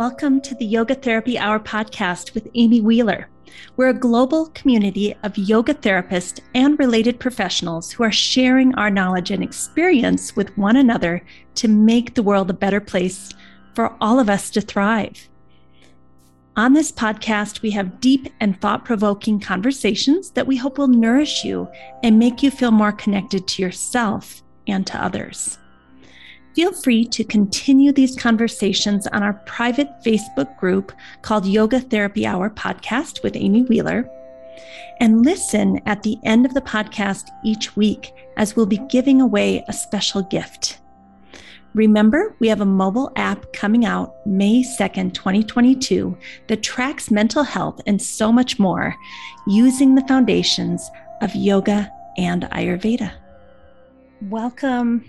Welcome to the Yoga Therapy Hour podcast with Amy Wheeler. We're a global community of yoga therapists and related professionals who are sharing our knowledge and experience with one another to make the world a better place for all of us to thrive. On this podcast, we have deep and thought provoking conversations that we hope will nourish you and make you feel more connected to yourself and to others. Feel free to continue these conversations on our private Facebook group called Yoga Therapy Hour Podcast with Amy Wheeler. And listen at the end of the podcast each week as we'll be giving away a special gift. Remember, we have a mobile app coming out May 2nd, 2022, that tracks mental health and so much more using the foundations of yoga and Ayurveda. Welcome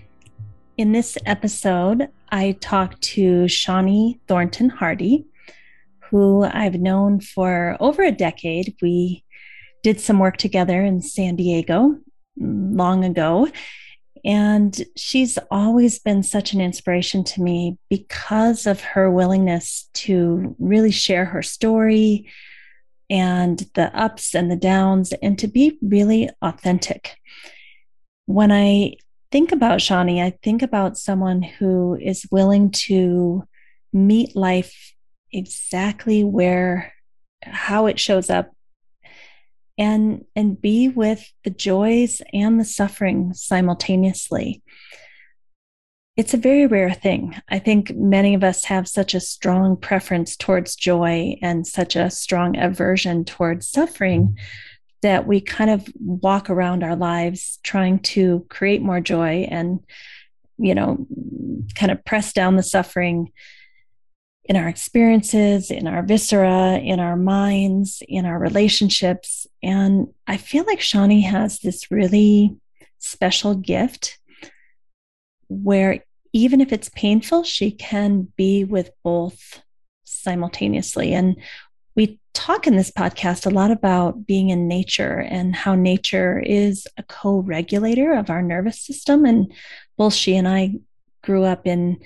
in this episode, I talked to Shawnee Thornton Hardy, who I've known for over a decade. We did some work together in San Diego long ago. And she's always been such an inspiration to me because of her willingness to really share her story and the ups and the downs and to be really authentic. When I think about Shawnee, I think about someone who is willing to meet life exactly where how it shows up and and be with the joys and the suffering simultaneously. It's a very rare thing. I think many of us have such a strong preference towards joy and such a strong aversion towards suffering that we kind of walk around our lives trying to create more joy and you know kind of press down the suffering in our experiences in our viscera in our minds in our relationships. And i feel like shawnee has this really special gift where even if it's painful she can be with both simultaneously. And talk in this podcast a lot about being in nature and how nature is a co regulator of our nervous system. And both she and I grew up in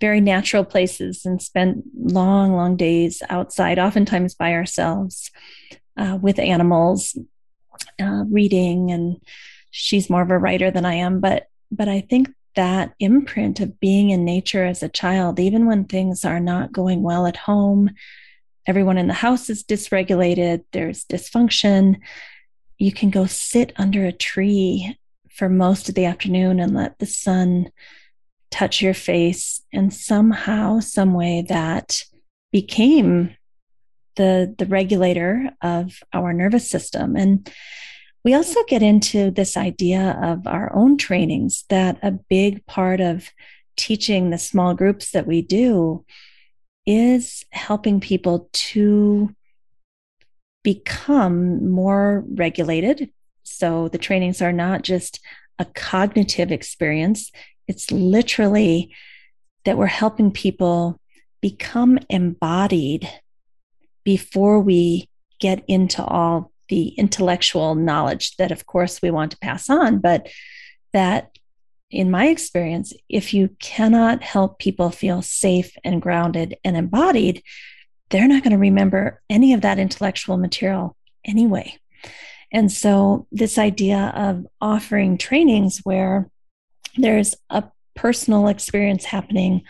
very natural places and spent long, long days outside, oftentimes by ourselves uh, with animals, uh, reading. And she's more of a writer than I am. But, but I think that imprint of being in nature as a child, even when things are not going well at home, everyone in the house is dysregulated, there's dysfunction, you can go sit under a tree for most of the afternoon and let the sun touch your face. And somehow some way that became the the regulator of our nervous system. And we also get into this idea of our own trainings that a big part of teaching the small groups that we do is helping people to become more regulated. So the trainings are not just a cognitive experience, it's literally that we're helping people become embodied before we get into all the intellectual knowledge that, of course, we want to pass on, but that in my experience, if you cannot help people feel safe and grounded and embodied, they're not going to remember any of that intellectual material anyway. And so, this idea of offering trainings where there's a personal experience happening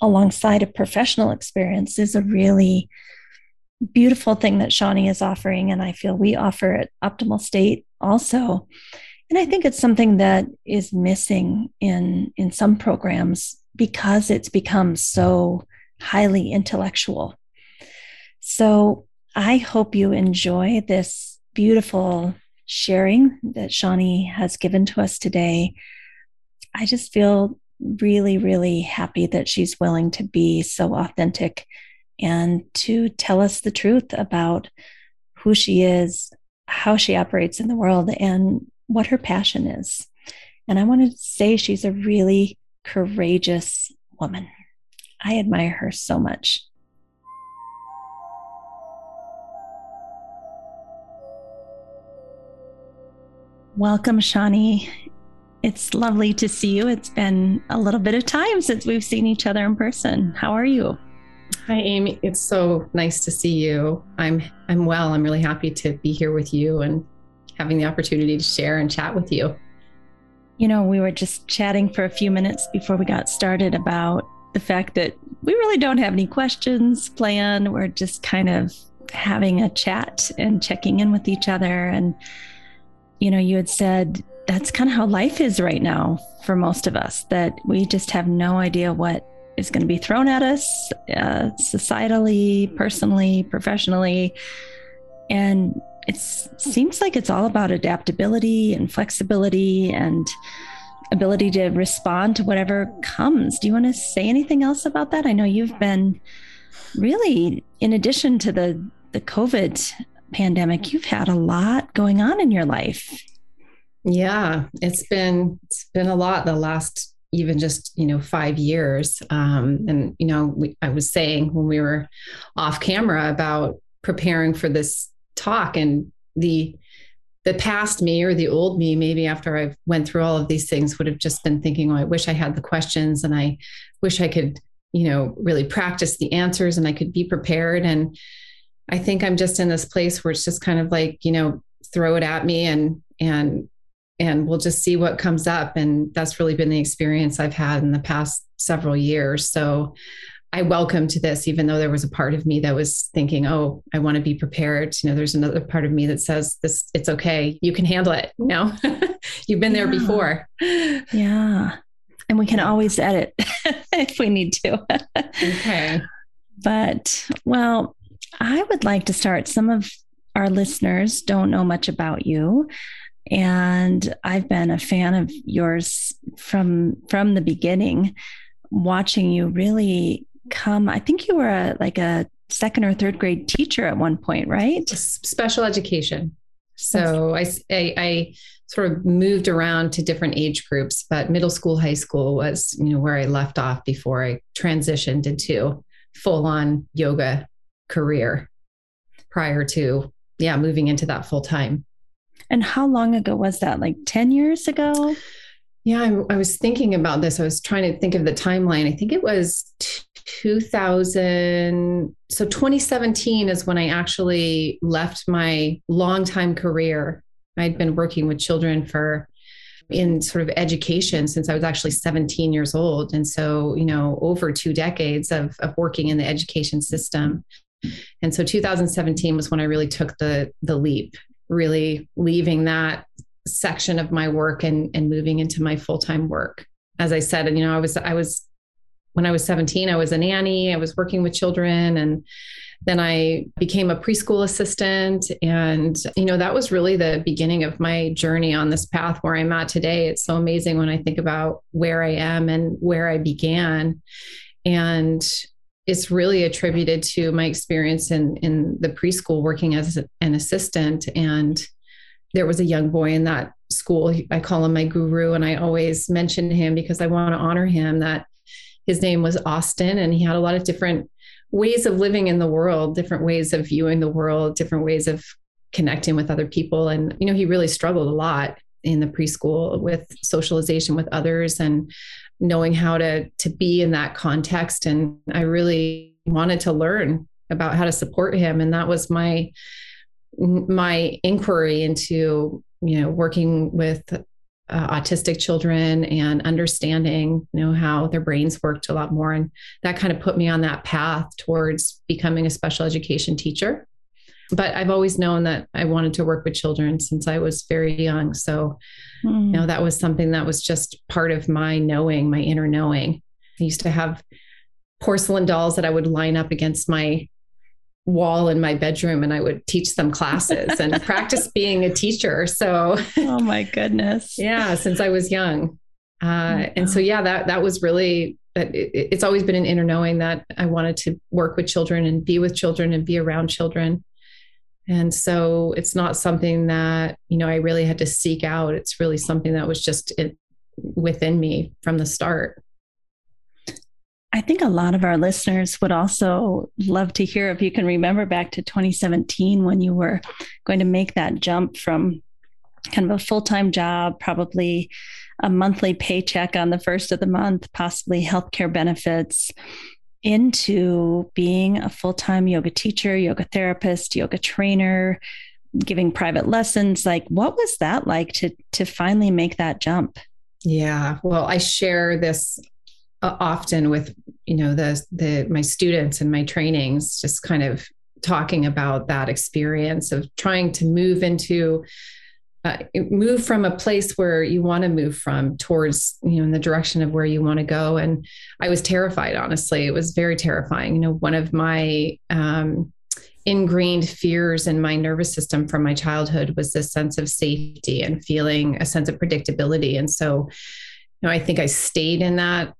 alongside a professional experience is a really beautiful thing that Shawnee is offering. And I feel we offer at Optimal State also. And I think it's something that is missing in in some programs because it's become so highly intellectual. So I hope you enjoy this beautiful sharing that Shawnee has given to us today. I just feel really, really happy that she's willing to be so authentic and to tell us the truth about who she is, how she operates in the world, and what her passion is. And I want to say she's a really courageous woman. I admire her so much. Welcome, Shawnee. It's lovely to see you. It's been a little bit of time since we've seen each other in person. How are you? Hi, Amy. It's so nice to see you. I'm I'm well. I'm really happy to be here with you and having the opportunity to share and chat with you. You know, we were just chatting for a few minutes before we got started about the fact that we really don't have any questions planned. We're just kind of having a chat and checking in with each other. And, you know, you had said that's kind of how life is right now for most of us, that we just have no idea what is going to be thrown at us uh, societally, personally, professionally. And it seems like it's all about adaptability and flexibility and ability to respond to whatever comes. Do you want to say anything else about that? I know you've been really, in addition to the the COVID pandemic, you've had a lot going on in your life. Yeah, it's been it's been a lot the last even just you know five years. Um, and you know, we, I was saying when we were off camera about preparing for this talk and the the past me or the old me maybe after i went through all of these things would have just been thinking oh i wish i had the questions and i wish i could you know really practice the answers and i could be prepared. And i think i'm just in this place where it's just kind of like you know throw it at me and and and we'll just see what comes up. And that's really been the experience i've had in the past several years. So I welcomed this, even though there was a part of me that was thinking, "Oh, I want to be prepared." You know, there's another part of me that says, "This, it's okay. You can handle it." You know, you've been yeah. there before. Yeah, and we can always edit if we need to. okay. But well, I would like to start. Some of our listeners don't know much about you, and I've been a fan of yours from from the beginning watching you really come i think you were a like a second or third grade teacher at one point right? Special education. So I, I, I sort of moved around to different age groups but middle school high school was you know where i left off before i transitioned into full on yoga career prior to yeah moving into that full time and how long ago was that? Like 10 years ago? Yeah I, I was thinking about this. I was trying to think of the timeline. I think it was 2000 so 2017 is when i actually left my longtime career. I'd been working with children for in sort of education since i was actually 17 years old. And so you know over two decades of, of working in the education system. And so 2017 was when i really took the the leap really leaving that section of my work and and moving into my full-time work. As i said and you know i was i was when I was 17, I was a nanny, I was working with children and then I became a preschool assistant. And you know that was really the beginning of my journey on this path where I'm at today. It's so amazing when I think about where I am and where I began. And it's really attributed to my experience in in the preschool working as an assistant. And there was a young boy in that school. I call him my guru and I always mention him because I want to honor him that his name was Austin, and he had a lot of different ways of living in the world, different ways of viewing the world, different ways of connecting with other people. And, you know, he really struggled a lot in the preschool with socialization with others and knowing how to to be in that context and i really wanted to learn about how to support him and that was my my inquiry into you know working with uh, autistic children and understanding you know how their brains worked a lot more. And that kind of put me on that path towards becoming a special education teacher. But i've always known that i wanted to work with children since i was very young. So mm. you know that was something that was just part of my knowing my inner knowing. I used to have porcelain dolls that i would line up against my wall in my bedroom and I would teach them classes and practice being a teacher. So, oh my goodness. yeah, since I was young. Uh, and so, yeah, that, that was really, it, it's always been an inner knowing that I wanted to work with children and be with children and be around children. And so it's not something that, you know, I really had to seek out. It's really something that was just it, within me from the start. I think a lot of our listeners would also love to hear if you can remember back to 2017 when you were going to make that jump from kind of a full time job, probably a monthly paycheck on the first of the month, possibly healthcare benefits, into being a full time yoga teacher, yoga therapist, yoga trainer, giving private lessons. Like, what was that like to to finally make that jump? Yeah, well, I share this often with you know the the my students and my trainings, just kind of talking about that experience of trying to move into uh, move from a place where you want to move from towards you know in the direction of where you want to go. And i was terrified honestly. It was very terrifying. You know one of my um, ingrained fears in my nervous system from my childhood was this sense of safety and feeling a sense of predictability. And so you know i think i stayed in that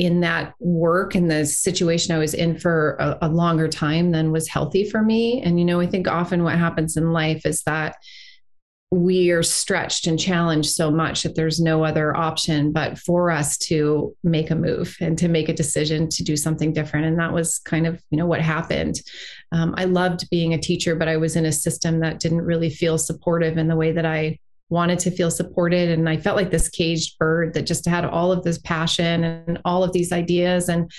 in that work and the situation I was in for a, a, longer time than was healthy for me. And, you know, I think often what happens in life is that we are stretched and challenged so much that there's no other option but for us to make a move and to make a decision to do something different and that was kind of you know what happened um, i loved being a teacher but i was in a system that didn't really feel supportive in the way that i wanted to feel supported and i felt like this caged bird that just had all of this passion and all of these ideas and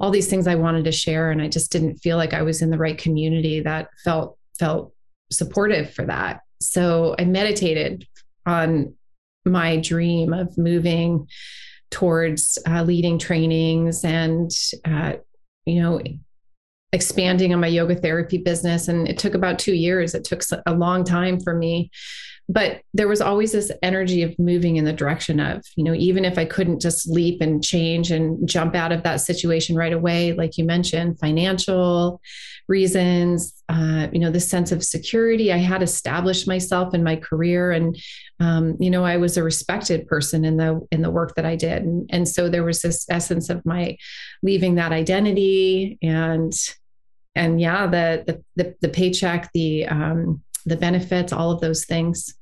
all these things i wanted to share and i just didn't feel like i was in the right community that felt felt supportive for that so I meditated on my dream of moving towards uh, leading trainings and, uh, you know, expanding on my yoga therapy business. And it took about two years. It took a long time for me but there was always this energy of moving in the direction of you know even if i couldn't just leap and change and jump out of that situation right away like you mentioned financial reasons uh, you know the sense of security. I had established myself in my career and um, you know i was a respected person in the in the work that i did. And, and so there was this essence of my leaving that identity and and yeah the the the, the paycheck the um, the benefits all of those things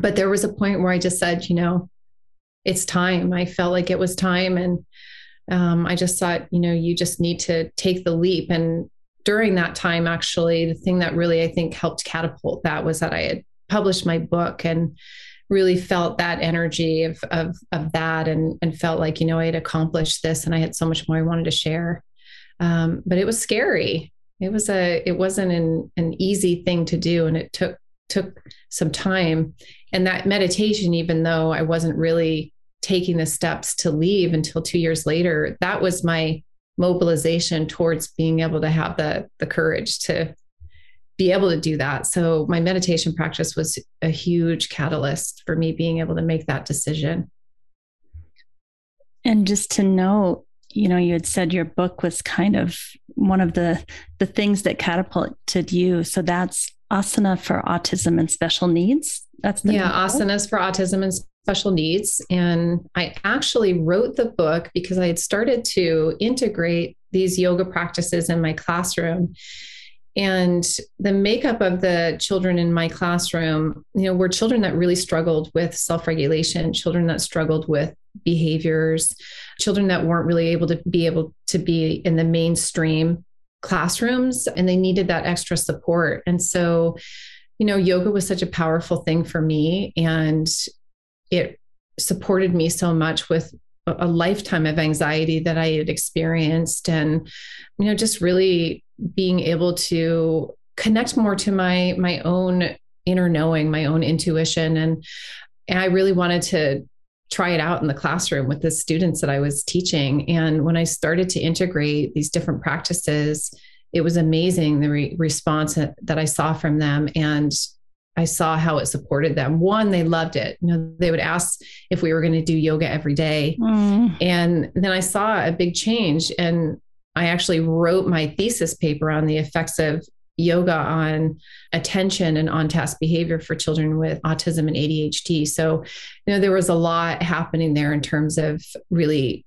but there was a point where I just said, you know, it's time. I felt like it was time. And um, I just thought, you know, you just need to take the leap. And during that time, actually, the thing that really I think helped catapult that was that I had published my book and really felt that energy of of of that and and felt like you know I had accomplished this and I had so much more I wanted to share. Um, but it was scary. It was a it wasn't an an easy thing to do, and it took took some time. And that meditation even though i wasn't really taking the steps to leave until 2 years later that was my mobilization towards being able to have the the courage to be able to do that. So my meditation practice was a huge catalyst for me being able to make that decision. And just to know you know you had said your book was kind of one of the the things that catapulted you. So that's asana for autism and special needs. That's the yeah, asanas for autism and special needs. And I actually wrote the book because I had started to integrate these yoga practices in my classroom. And the makeup of the children in my classroom, you know, were children that really struggled with self regulation, children that struggled with behaviors, children that weren't really able to be able to be in the mainstream classrooms and they needed that extra support. And so, you know, yoga was such a powerful thing for me and it supported me so much with a lifetime of anxiety that I had experienced and you know just really being able to connect more to my my own inner knowing, my own intuition and and I really wanted to try it out in the classroom with the students that I was teaching. And when I started to integrate these different practices, it was amazing the re- response that I saw from them. And I saw how it supported them. One, they loved it. You know, they would ask if we were going to do yoga every day. Mm. And then I saw a big change. And I actually wrote my thesis paper on the effects of yoga on attention and on task behavior for children with autism and ADHD. So, you know, there was a lot happening there in terms of really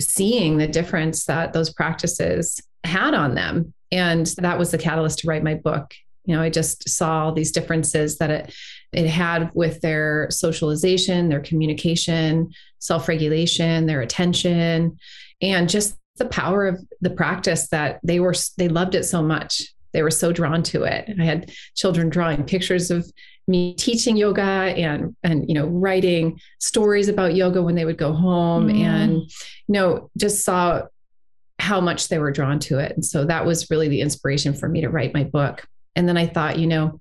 seeing the difference that those practices had on them. And that was the catalyst to write my book. You know, I just saw all these differences that it it had with their socialization, their communication, self-regulation, their attention, and just the power of the practice that they were they loved it so much they were so drawn to it. I had children drawing pictures of me teaching yoga and and you know writing stories about yoga when they would go home mm. and you know just saw how much they were drawn to it. And so that was really the inspiration for me to write my book. And then I thought, you know,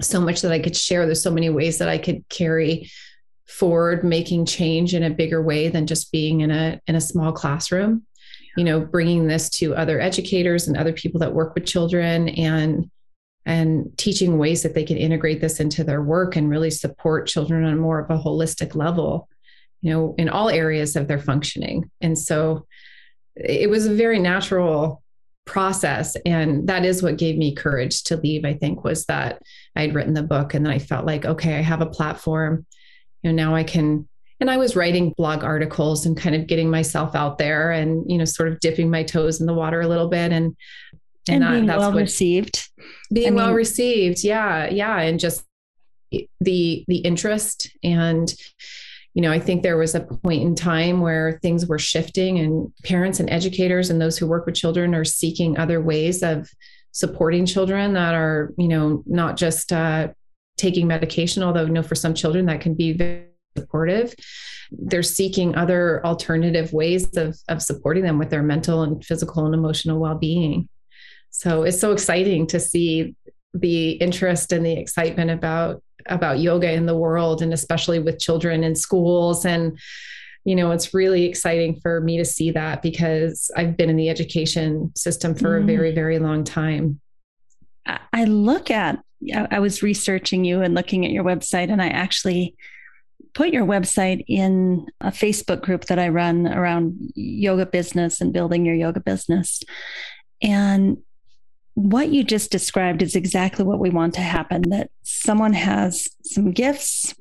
so much that I could share. There's so many ways that I could carry forward making change in a bigger way than just being in a in a small classroom you know bringing this to other educators and other people that work with children and and teaching ways that they can integrate this into their work and really support children on more of a holistic level you know in all areas of their functioning. And so it was a very natural process and that is what gave me courage to leave i think was that i'd written the book and then i felt like okay i have a platform. You know now i can and i was writing blog articles and kind of getting myself out there and you know sort of dipping my toes in the water a little bit and and, and being that's well received. Being I mean, well received. Yeah yeah. And just the the interest. And you know i think there was a point in time where things were shifting and parents and educators and those who work with children are seeking other ways of supporting children that are you know not just uh, taking medication, although you know for some children that can be very supportive. They're seeking other alternative ways of, of supporting them with their mental and physical and emotional well-being. So it's so exciting to see the interest and the excitement about about yoga in the world and especially with children in schools and you know it's really exciting for me to see that because I've been in the education system for mm. a very very long time. I look at I was researching you and looking at your website, and I actually put your website in a Facebook group that I run around yoga business and building your yoga business. And what you just described is exactly what we want to happen that someone has some gifts,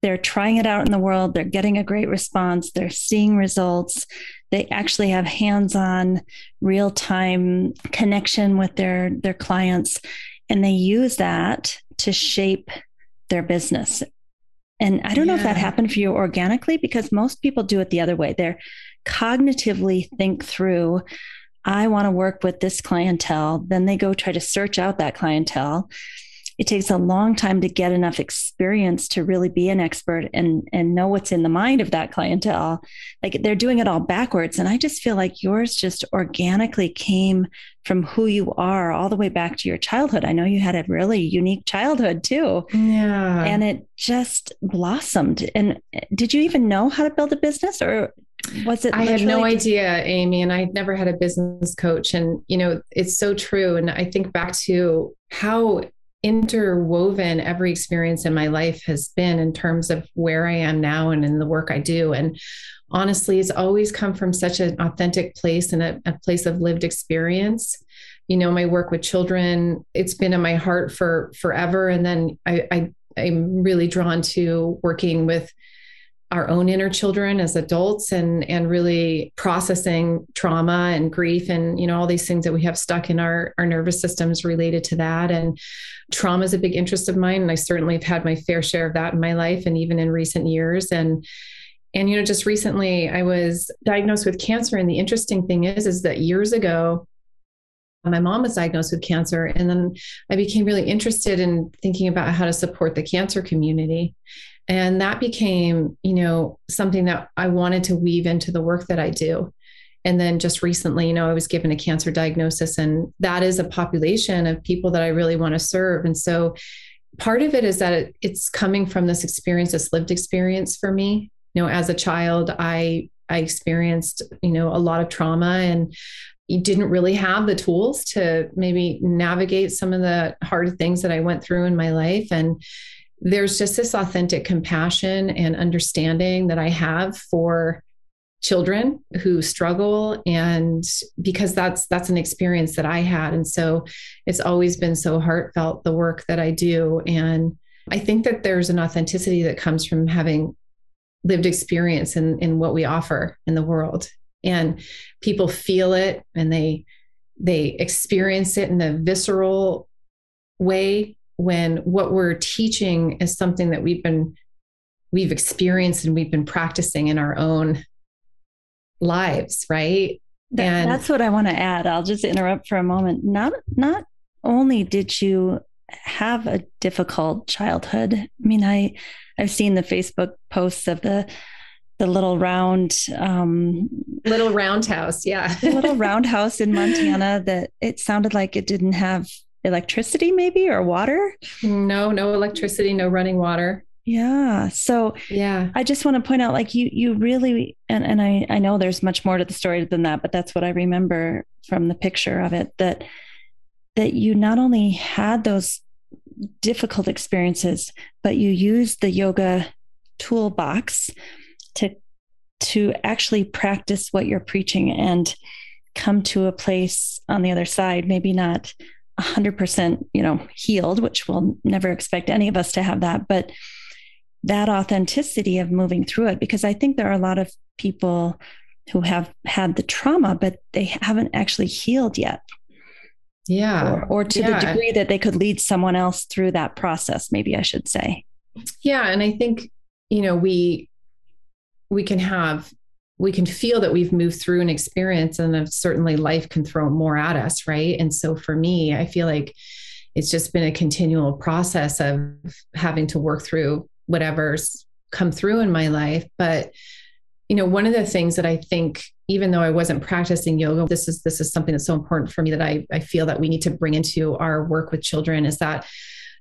they're trying it out in the world, they're getting a great response, they're seeing results. They actually have hands-on real-time connection with their their clients and they use that to shape their business. And I don't yeah. know if that happened for you organically because most people do it the other way. They're cognitively think through, I want to work with this clientele. Then they go try to search out that clientele it takes a long time to get enough experience to really be an expert and and know what's in the mind of that clientele like they're doing it all backwards and i just feel like yours just organically came from who you are all the way back to your childhood. I know you had a really unique childhood too. Yeah. And it just blossomed. And eh, did you even know how to build a business or was it i had no idea amy and i never had a business coach. And you know it's so true. And i think back to how interwoven every experience in my life has been in terms of where I am now and in the work I do. And honestly, it's always come from such an authentic place and a, a place of lived experience. You know, my work with children, it's been in my heart for forever. And then I, I I'm really drawn to working with our own inner children as adults and and really processing trauma and grief and you know all these things that we have stuck in our our nervous systems related to that and trauma is a big interest of mine and I certainly have had my fair share of that in my life and even in recent years and and you know just recently I was diagnosed with cancer and the interesting thing is is that years ago my mom was diagnosed with cancer and then i became really interested in thinking about how to support the cancer community. And that became you know something that i wanted to weave into the work that i do. And then just recently you know i was given a cancer diagnosis and that is a population of people that i really want to serve. And so part of it is that it, it's coming from this experience this lived experience for me you know as a child i i experienced you know a lot of trauma and didn't really have the tools to maybe navigate some of the hard things that I went through in my life. And there's just this authentic compassion and understanding that I have for children who struggle. And because that's that's an experience that I had. And so it's always been so heartfelt the work that I do. And I think that there's an authenticity that comes from having lived experience in in what we offer in the world. And people feel it and they they experience it in a visceral way when what we're teaching is something that we've been we've experienced and we've been practicing in our own lives right? And that's what i want to add. I'll just interrupt for a moment. Not not only did you have a difficult childhood i mean i i've seen the facebook posts of the the little round um, little roundhouse. Yeah. little roundhouse in Montana that it sounded like it didn't have electricity, maybe, or water. No, no electricity, no running water. Yeah. So yeah, I just want to point out like you you really and, and I, I know there's much more to the story than that, but that's what I remember from the picture of it that that you not only had those difficult experiences, but you used the yoga toolbox to to actually practice what you're preaching and come to a place on the other side, maybe not 100% you know healed which we'll never expect any of us to have that but that authenticity of moving through it because i think there are a lot of people who have had the trauma but they haven't actually healed yet yeah or, or to yeah. the degree that they could lead someone else through that process maybe i should say yeah and i think you know we we can have we can feel that we've moved through an experience and certainly life can throw more at us right and so for me i feel like it's just been a continual process of having to work through whatever's come through in my life but you know one of the things that i think even though i wasn't practicing yoga this is this is something that's so important for me that i, I feel that we need to bring into our work with children is that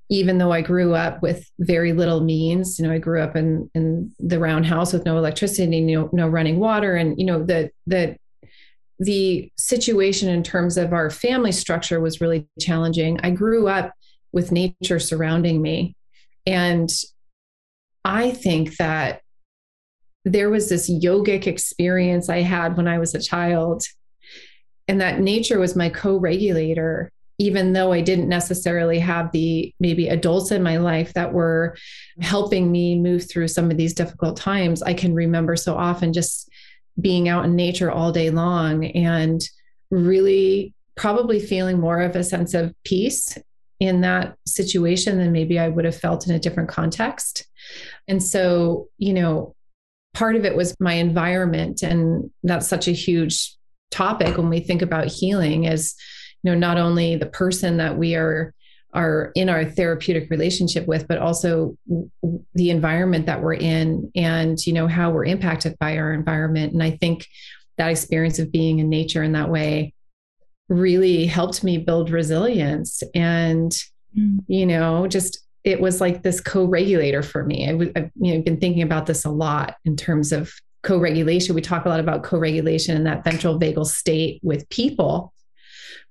even though I grew up with very little means, you know, I grew up in in the roundhouse with no electricity, no, no running water, and you know the the the situation in terms of our family structure was really challenging. I grew up with nature surrounding me, and I think that there was this yogic experience I had when I was a child, and that nature was my co-regulator even though I didn't necessarily have the maybe adults in my life that were helping me move through some of these difficult times, I can remember so often just being out in nature all day long and really probably feeling more of a sense of peace in that situation than maybe I would have felt in a different context. And so, you know, part of it was my environment. And that's such a huge topic when we think about healing is you know not only the person that we are are in our therapeutic relationship with but also the environment that we're in and you know how we're impacted by our environment and i think that experience of being in nature in that way really helped me build resilience and mm. you know just it was like this co-regulator for me. I w- I've you know, been thinking about this a lot in terms of co-regulation. We talk a lot about co-regulation in that ventral vagal state with people.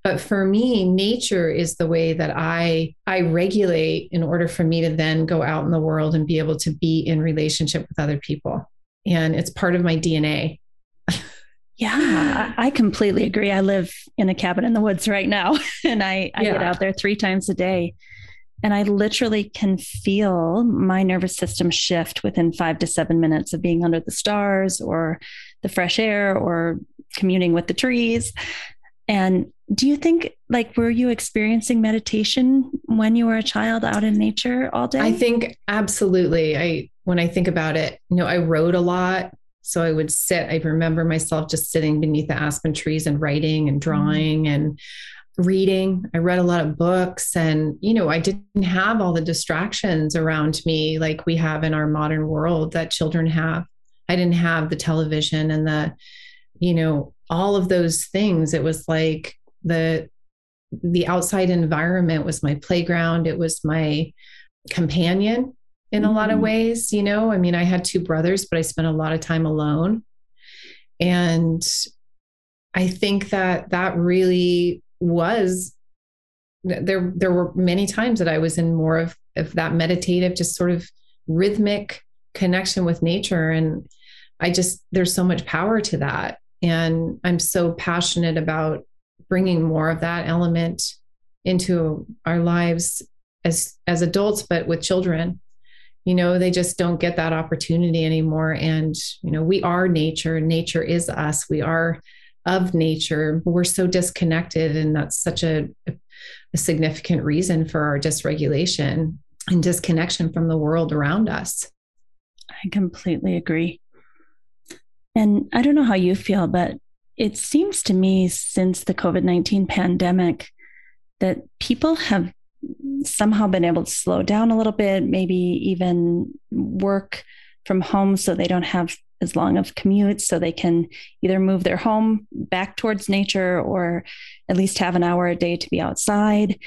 But for me nature is the way that i i regulate in order for me to then go out in the world and be able to be in relationship with other people. And it's part of my dna yeah i completely agree. I live in a cabin in the woods right now and i, I yeah. get out there three times a day and I literally can feel my nervous system shift within five to seven minutes of being under the stars or the fresh air or communing with the trees. And do you think like were you experiencing meditation when you were a child out in nature all day? I think absolutely. I when I think about it, you know, I wrote a lot. So I would sit, I remember myself just sitting beneath the aspen trees and writing and mm-hmm. drawing and reading. I read a lot of books and, you know, I didn't have all the distractions around me like we have in our modern world that children have. I didn't have the television and the, you know, all of those things it was like the the outside environment was my playground it was my companion in a lot of mm-hmm. ways you know i mean i had two brothers but i spent a lot of time alone and i think that that really was there there were many times that i was in more of of that meditative just sort of rhythmic connection with nature. And i just there's so much power to that. And I'm so passionate about bringing more of that element into our lives as as adults but with children. You know they just don't get that opportunity anymore. And you know we are nature. Nature is us. We are of nature we're so disconnected and that's such a, a significant reason for our dysregulation and disconnection from the world around us. I completely agree. And I don't know how you feel, but it seems to me since the COVID 19 pandemic that people have somehow been able to slow down a little bit, maybe even work from home so they don't have as long of commutes so they can either move their home back towards nature or at least have an hour a day to be outside.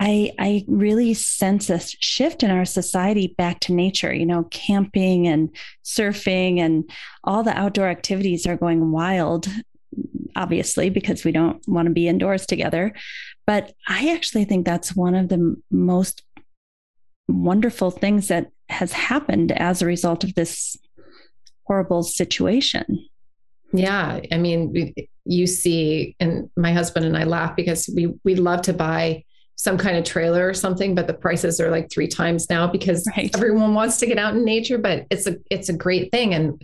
I, I really sense a shift in our society back to nature. You know, camping and surfing and all the outdoor activities are going wild, obviously, because we don't want to be indoors together. But I actually think that's one of the most wonderful things that has happened as a result of this horrible situation. Yeah, I mean, you see, and my husband and I laugh because we we love to buy some kind of trailer or something, but the prices are like three times now because right. everyone wants to get out in nature. But it's a it's a great thing, and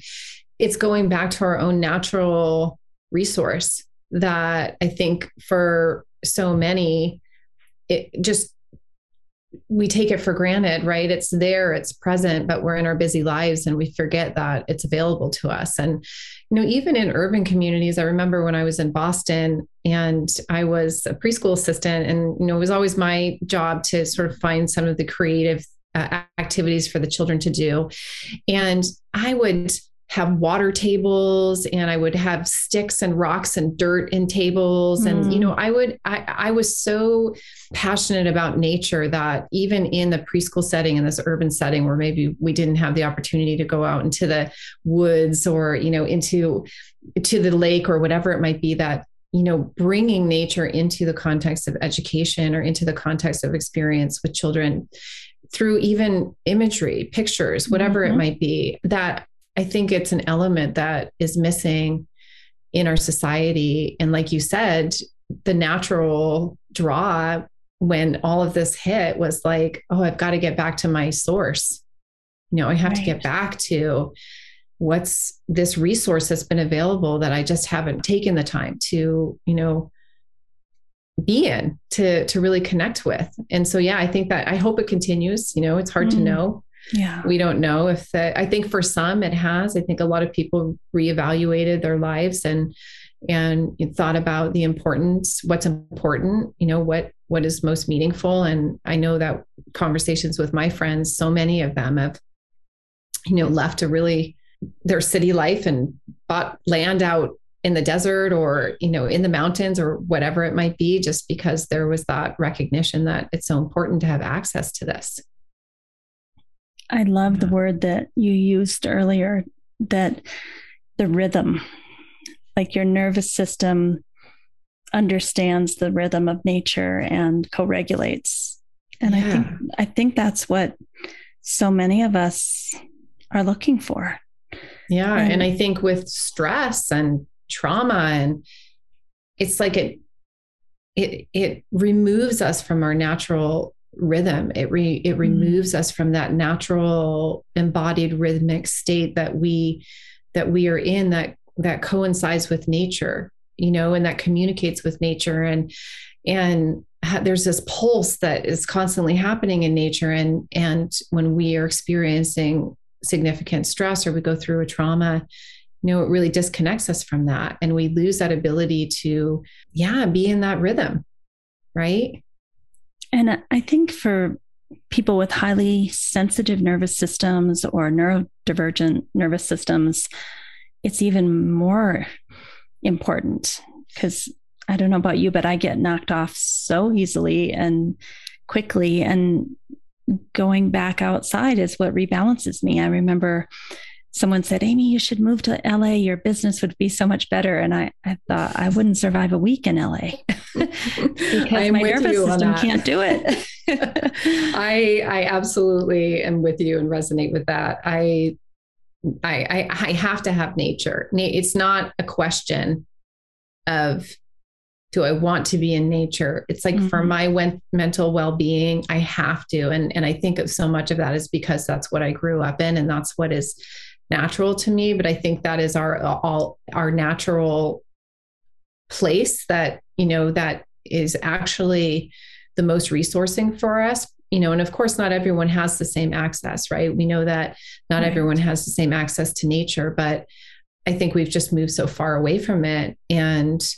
it's going back to our own natural resource that I think for so many, it just we take it for granted, right? It's there, it's present, but we're in our busy lives and we forget that it's available to us. And, you know, even in urban communities, I remember when I was in Boston and I was a preschool assistant, and, you know, it was always my job to sort of find some of the creative uh, activities for the children to do. And I would, have water tables and I would have sticks and rocks and dirt in tables. Mm. And, you know, mm. I would, I, I was so passionate about nature that even in the preschool setting, in this urban setting where maybe we didn't have the opportunity to go out into the woods or, you know, into, to the lake or whatever it might be that you know bringing nature into the context of education or into the context of experience with children through even imagery pictures whatever mm-hmm. it might be that I think it's an element that is missing in our society. And like you said, the natural draw when all of this hit was like, oh, I've got to get back to my source. You know, I have right. to get back to what's this resource that's been available that I just haven't taken the time to, you know, be in to to really connect with. And so yeah, I think that I hope it continues. You know, it's hard mm. to know yeah we don't know if that i think for some it has i think a lot of people reevaluated their lives and and thought about the importance what's important you know what what is most meaningful and i know that conversations with my friends so many of them have you know left a really their city life and bought land out in the desert or you know in the mountains or whatever it might be just because there was that recognition that it's so important to have access to this I love yeah. the word that you used earlier that the rhythm, like your nervous system understands the rhythm of nature and co-regulates. And yeah. I think I think that's what so many of us are looking for. Yeah, and, and I think with stress and trauma and it's like it it it removes us from our natural rhythm it re, it mm. removes us from that natural embodied rhythmic state that we that we are in that that coincides with nature you know and that communicates with nature and and there's this pulse that is constantly happening in nature. And and when we are experiencing significant stress or we go through a trauma you know it really disconnects us from that. And we lose that ability to yeah be in that rhythm right? And I think for people with highly sensitive nervous systems or neurodivergent nervous systems, it's even more important because I don't know about you, but I get knocked off so easily and quickly. And going back outside is what rebalances me. I remember someone said, Amy, you should move to LA. Your business would be so much better. And I, I thought I wouldn't survive a week in LA because my nervous system can't do it. I, I absolutely am with you and resonate with that. I, I, I have to have nature. It's not a question of do I want to be in nature? It's like mm-hmm. for my mental well-being, I have to. And, and I think of so much of that is because that's what I grew up in and that's what is natural to me but i think that is our all our natural place that you know that is actually the most resourcing for us you know and of course not everyone has the same access right we know that not right. everyone has the same access to nature but i think we've just moved so far away from it and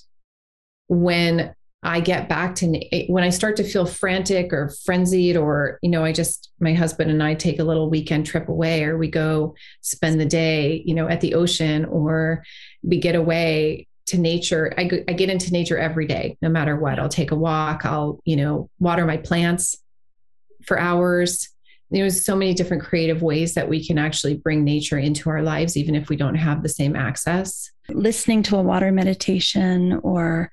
when I get back to when I start to feel frantic or frenzied, or, you know, I just, my husband and I take a little weekend trip away, or we go spend the day, you know, at the ocean, or we get away to nature. I, I get into nature every day, no matter what. I'll take a walk, I'll, you know, water my plants for hours. There's so many different creative ways that we can actually bring nature into our lives, even if we don't have the same access. Listening to a water meditation or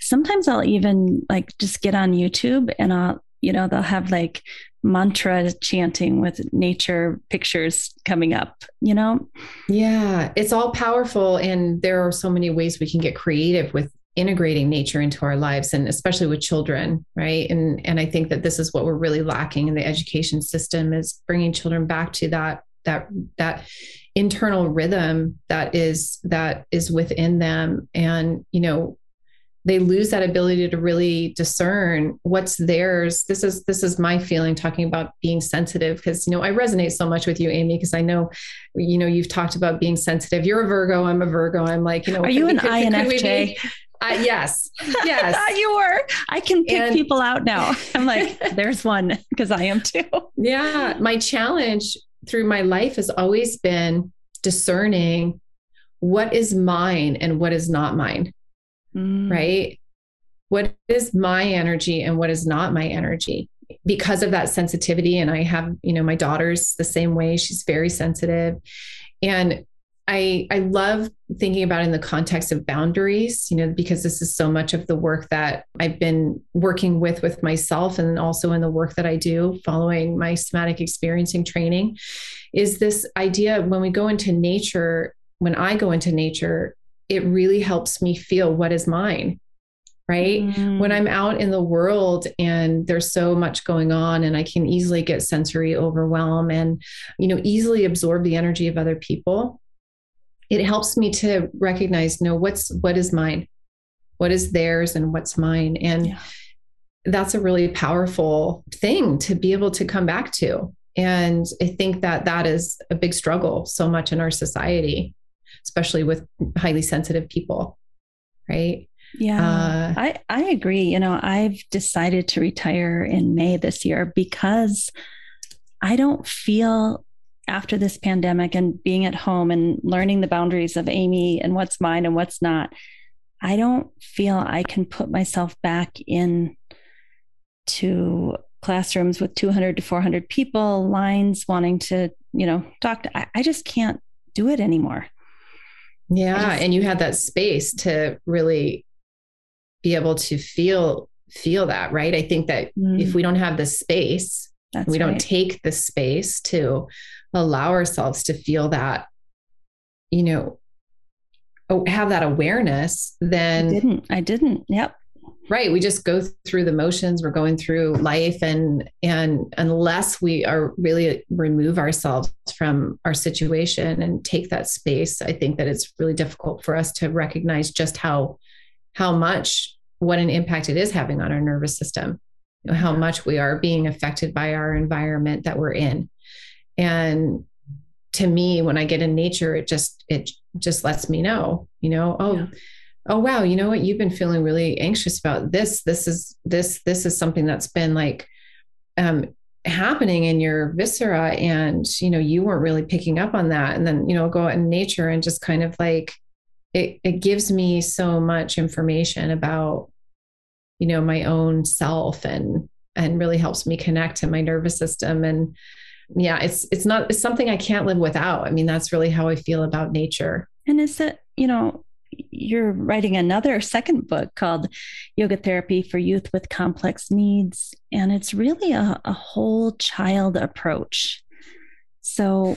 sometimes I'll even like just get on YouTube and I'll, you know, they'll have like mantra chanting with nature pictures coming up, you know? Yeah, it's all powerful. And there are so many ways we can get creative with integrating nature into our lives and especially with children right? And and i think that this is what we're really lacking in the education system is bringing children back to that that that internal rhythm that is that is within them. And you know they lose that ability to really discern what's theirs. This is this is my feeling talking about being sensitive because you know i resonate so much with you amy because i know you know you've talked about being sensitive. You're a virgo i'm a virgo. I'm like you know are you an infj uh, yes yes you were i can pick and, people out now i'm like there's one because i am too yeah my challenge through my life has always been discerning what is mine and what is not mine mm. right? What is my energy and what is not my energy? Because of that sensitivity. And I have, you know, my daughter's the same way. She's very sensitive. And I, I love thinking about in the context of boundaries, you know, because this is so much of the work that I've been working with with myself and also in the work that I do following my somatic experiencing training is this idea when we go into nature, when I go into nature, it really helps me feel what is mine right mm. when i'm out in the world and there's so much going on and i can easily get sensory overwhelm and you know easily absorb the energy of other people it helps me to recognize no what's what is mine what is theirs and what's mine and yeah. that's a really powerful thing to be able to come back to and i think that that is a big struggle so much in our society especially with highly sensitive people. Right. Yeah, uh, I, I agree. You know, I've decided to retire in May this year because I don't feel after this pandemic and being at home and learning the boundaries of Amy and what's mine and what's not, I don't feel I can put myself back in to classrooms with 200 to 400 people, lines wanting to, you know, talk to, I, I just can't do it anymore. Yeah. Just, and you had that space to really be able to feel feel that, right? I think that mm. if we don't have the space, we right. don't take the space to allow ourselves to feel that, you know, have that awareness, then I didn't. I didn't. Yep right we just go through the motions we're going through life and and unless we are really remove ourselves from our situation and take that space i think that it's really difficult for us to recognize just how how much what an impact it is having on our nervous system you know, how much we are being affected by our environment that we're in and to me when i get in nature it just it just lets me know you know oh yeah. oh wow you know what? You've been feeling really anxious about this. This is this this is something that's been like um happening in your viscera. And you know you weren't really picking up on that. And then you know go out in nature and just kind of like it it gives me so much information about you know my own self and and really helps me connect to my nervous system. And yeah it's it's not it's something i can't live without i mean that's really how i feel about nature and is it you know you're writing another second book called Yoga Therapy for Youth with Complex Needs. And it's really a, a whole child approach. So,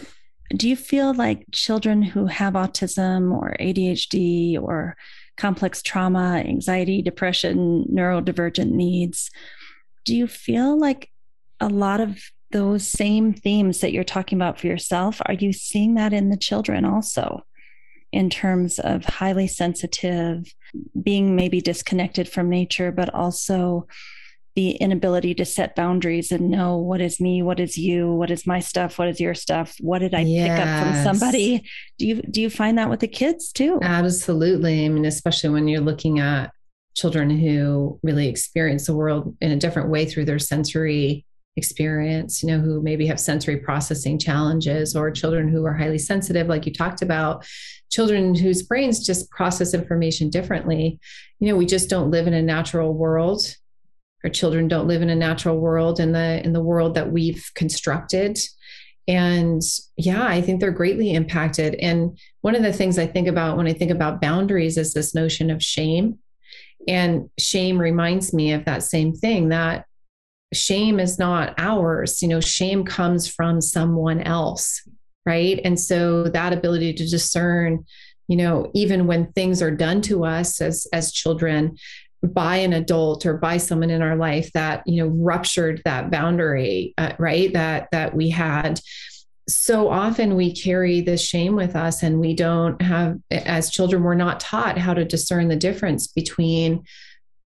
do you feel like children who have autism or ADHD or complex trauma, anxiety, depression, neurodivergent needs, do you feel like a lot of those same themes that you're talking about for yourself, are you seeing that in the children also? in terms of highly sensitive, being maybe disconnected from nature, but also the inability to set boundaries and know what is me, what is you, what is my stuff, what is your stuff, what did I yes. pick up from somebody? Do you do you find that with the kids too? Absolutely. I mean, especially when you're looking at children who really experience the world in a different way through their sensory experience, you know, who maybe have sensory processing challenges, or children who are highly sensitive, like you talked about, children whose brains just process information differently. You know, we just don't live in a natural world. Our children don't live in a natural world in the in the world that we've constructed. And yeah, I think they're greatly impacted. And one of the things I think about when I think about boundaries is this notion of shame. And shame reminds me of that same thing that shame is not ours. You know, shame comes from someone else, right? And so that ability to discern, you know, even when things are done to us as as children by an adult or by someone in our life that you know ruptured that boundary uh, right that that we had so often we carry the shame with us and we don't have as children we're not taught how to discern the difference between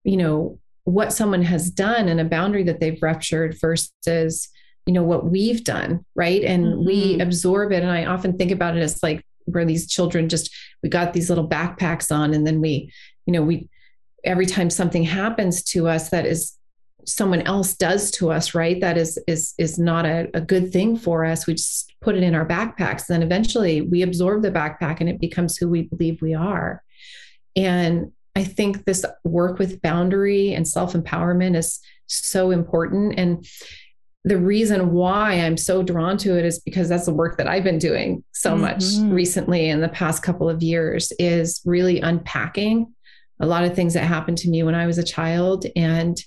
you know what someone has done and a boundary that they've ruptured versus you know what we've done right? And mm-hmm. we absorb it. And i often think about it as like where these children just we got these little backpacks on and then we you know we every time something happens to us that is someone else does to us right? That is is is not a, a good thing for us. We just put it in our backpacks. Then eventually we absorb the backpack and it becomes who we believe we are. And I think this work with boundary and self empowerment is so important. And the reason why I'm so drawn to it is because that's the work that I've been doing so mm-hmm. much recently in the past couple of years is really unpacking a lot of things that happened to me when I was a child and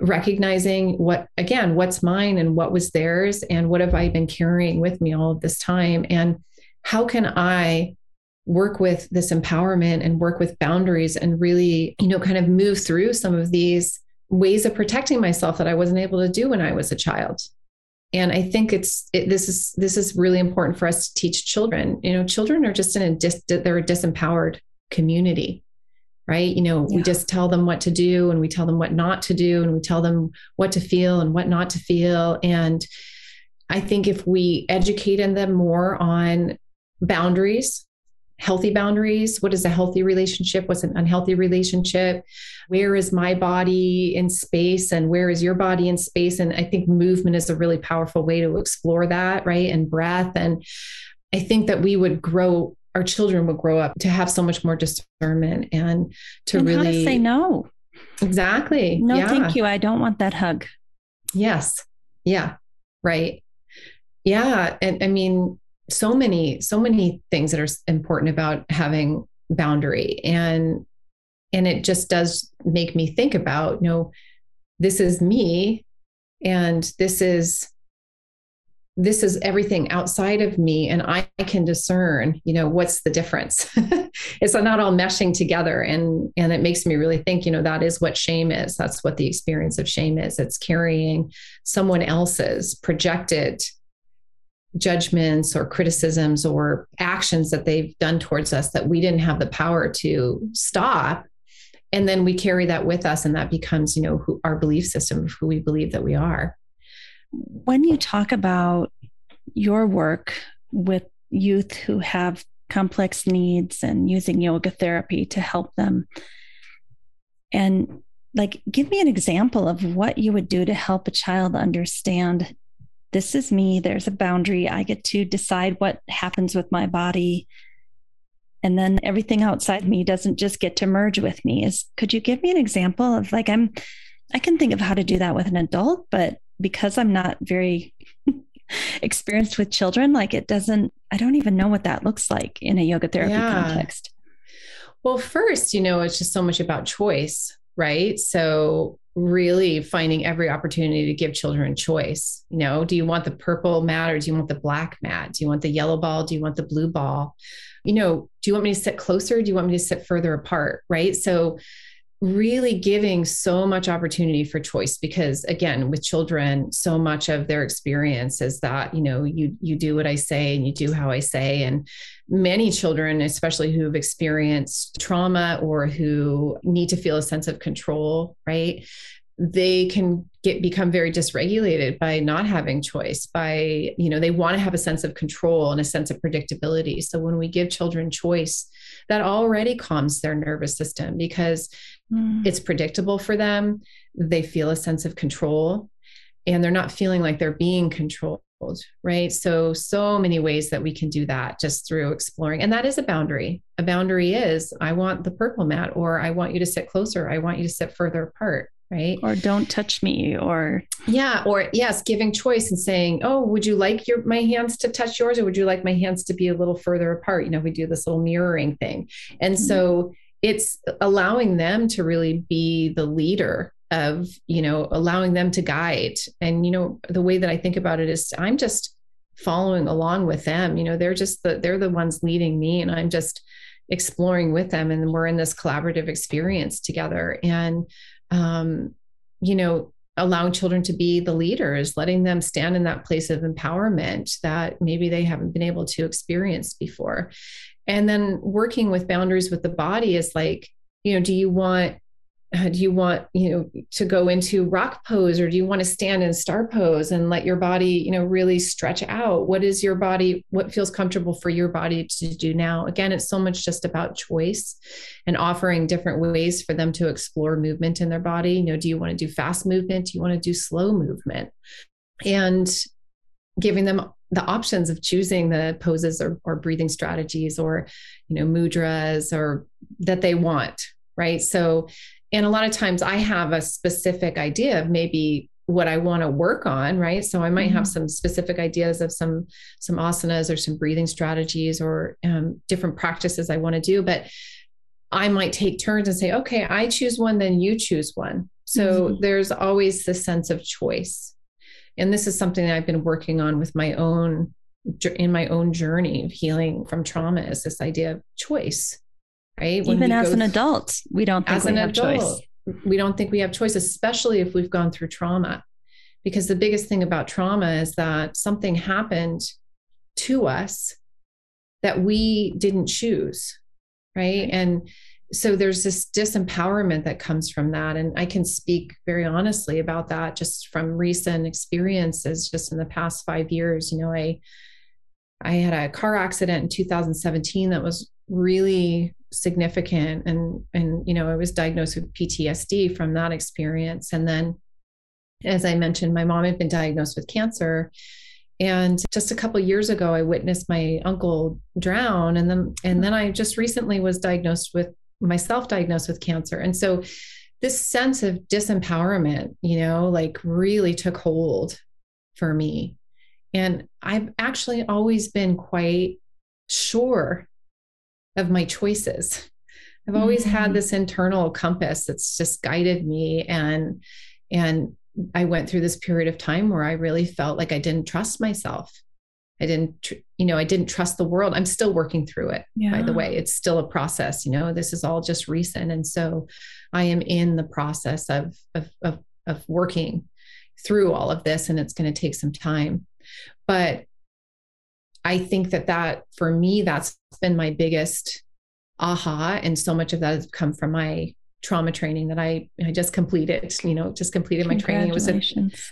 recognizing what again what's mine and what was theirs and what have I been carrying with me all of this time and how can I work with this empowerment and work with boundaries and really, you know, kind of move through some of these ways of protecting myself that I wasn't able to do when I was a child. And I think it's it, this is this is really important for us to teach children. You know, children are just in a dis, they're a disempowered community, right? You know, yeah. we just tell them what to do and we tell them what not to do and we tell them what to feel and what not to feel. And I think if we educate them more on boundaries healthy boundaries. What is a healthy relationship? What's an unhealthy relationship? Where is my body in space and where is your body in space? And i think movement is a really powerful way to explore that right? And breath. And i think that we would grow our children would grow up to have so much more discernment and to and really to say no. Exactly. No yeah. thank you. I don't want that hug. Yes. Yeah. Right. Yeah. And i mean so many so many things that are important about having boundary. And and it just does make me think about you know this is me and this is this is everything outside of me and i can discern you know what's the difference. It's not all meshing together and and it makes me really think you know that is what shame is. That's what the experience of shame is. It's carrying someone else's projected judgments or criticisms or actions that they've done towards us that we didn't have the power to stop. And then we carry that with us and that becomes you know who, our belief system of who we believe that we are. When you talk about your work with youth who have complex needs and using yoga therapy to help them and like give me an example of what you would do to help a child understand this is me. There's a boundary. I get to decide what happens with my body. And then everything outside me doesn't just get to merge with me. Is could you give me an example of like I'm I can think of how to do that with an adult, but because I'm not very experienced with children, like it doesn't, I don't even know what that looks like in a yoga therapy yeah. context. Well, first, you know, it's just so much about choice, right? So really finding every opportunity to give children choice. You know, do you want the purple mat or do you want the black mat? Do you want the yellow ball? Do you want the blue ball? You know, do you want me to sit closer? Do you want me to sit further apart? Right. So really giving so much opportunity for choice because again with children so much of their experience is that you know you you do what i say and you do how i say. And many children especially who've experienced trauma or who need to feel a sense of control right they can get become very dysregulated by not having choice by you know they want to have a sense of control and a sense of predictability. So when we give children choice that already calms their nervous system because Mm. It's predictable for them. They feel a sense of control and they're not feeling like they're being controlled right? So so many ways that we can do that just through exploring and that is a boundary. A boundary is i want the purple mat or i want you to sit closer. I want you to sit further apart right? Or don't touch me or yeah or yes giving choice and saying oh would you like your my hands to touch yours or would you like my hands to be a little further apart? You know we do this little mirroring thing. And mm-hmm. so it's allowing them to really be the leader of you know allowing them to guide. And you know the way that i think about it is i'm just following along with them. You know they're just the they're the ones leading me and i'm just exploring with them and we're in this collaborative experience together. And um you know allowing children to be the leaders letting them stand in that place of empowerment that maybe they haven't been able to experience before. And then working with boundaries with the body is like you know do you want uh, do you want you know to go into rock pose or do you want to stand in star pose and let your body you know really stretch out? What is your body what feels comfortable for your body to do now? Again it's so much just about choice and offering different ways for them to explore movement in their body. You know do you want to do fast movement? Do you want to do slow movement? And giving them the options of choosing the poses or, or breathing strategies or you know mudras or that they want right? So and a lot of times I have a specific idea of maybe what I want to work on, right? So I might mm-hmm. have some specific ideas of some some asanas or some breathing strategies or um, different practices I want to do, but I might take turns and say, okay, I choose one, then you choose one. So mm-hmm. there's always the sense of choice, and this is something that I've been working on with my own in my own journey of healing from trauma. Is this idea of choice? Right? When Even as an adult, we don't think as we an have adult, choice. We don't think we have choice, especially if we've gone through trauma. Because the biggest thing about trauma is that something happened to us that we didn't choose, right? And so there's this disempowerment that comes from that. And I can speak very honestly about that just from recent experiences, just in the past five years. You know, I I had a car accident in 2017 that was really significant and and you know i was diagnosed with ptsd from that experience. And then as i mentioned my mom had been diagnosed with cancer. And just a couple years ago i witnessed my uncle drown. And then and then i just recently was diagnosed with myself diagnosed with cancer. And so this sense of disempowerment you know like really took hold for me. And i've actually always been quite sure of my choices. I've always mm-hmm. had this internal compass that's just guided me and and I went through this period of time where I really felt like I didn't trust myself. I didn't tr- you know, I didn't trust the world. I'm still working through it. Yeah. By the way, it's still a process, you know. This is all just recent and so I am in the process of of of, of working through all of this and it's going to take some time. But I think that that for me, that's been my biggest aha. And so much of that has come from my trauma training that I, I just completed, you know, just completed my training. It was a,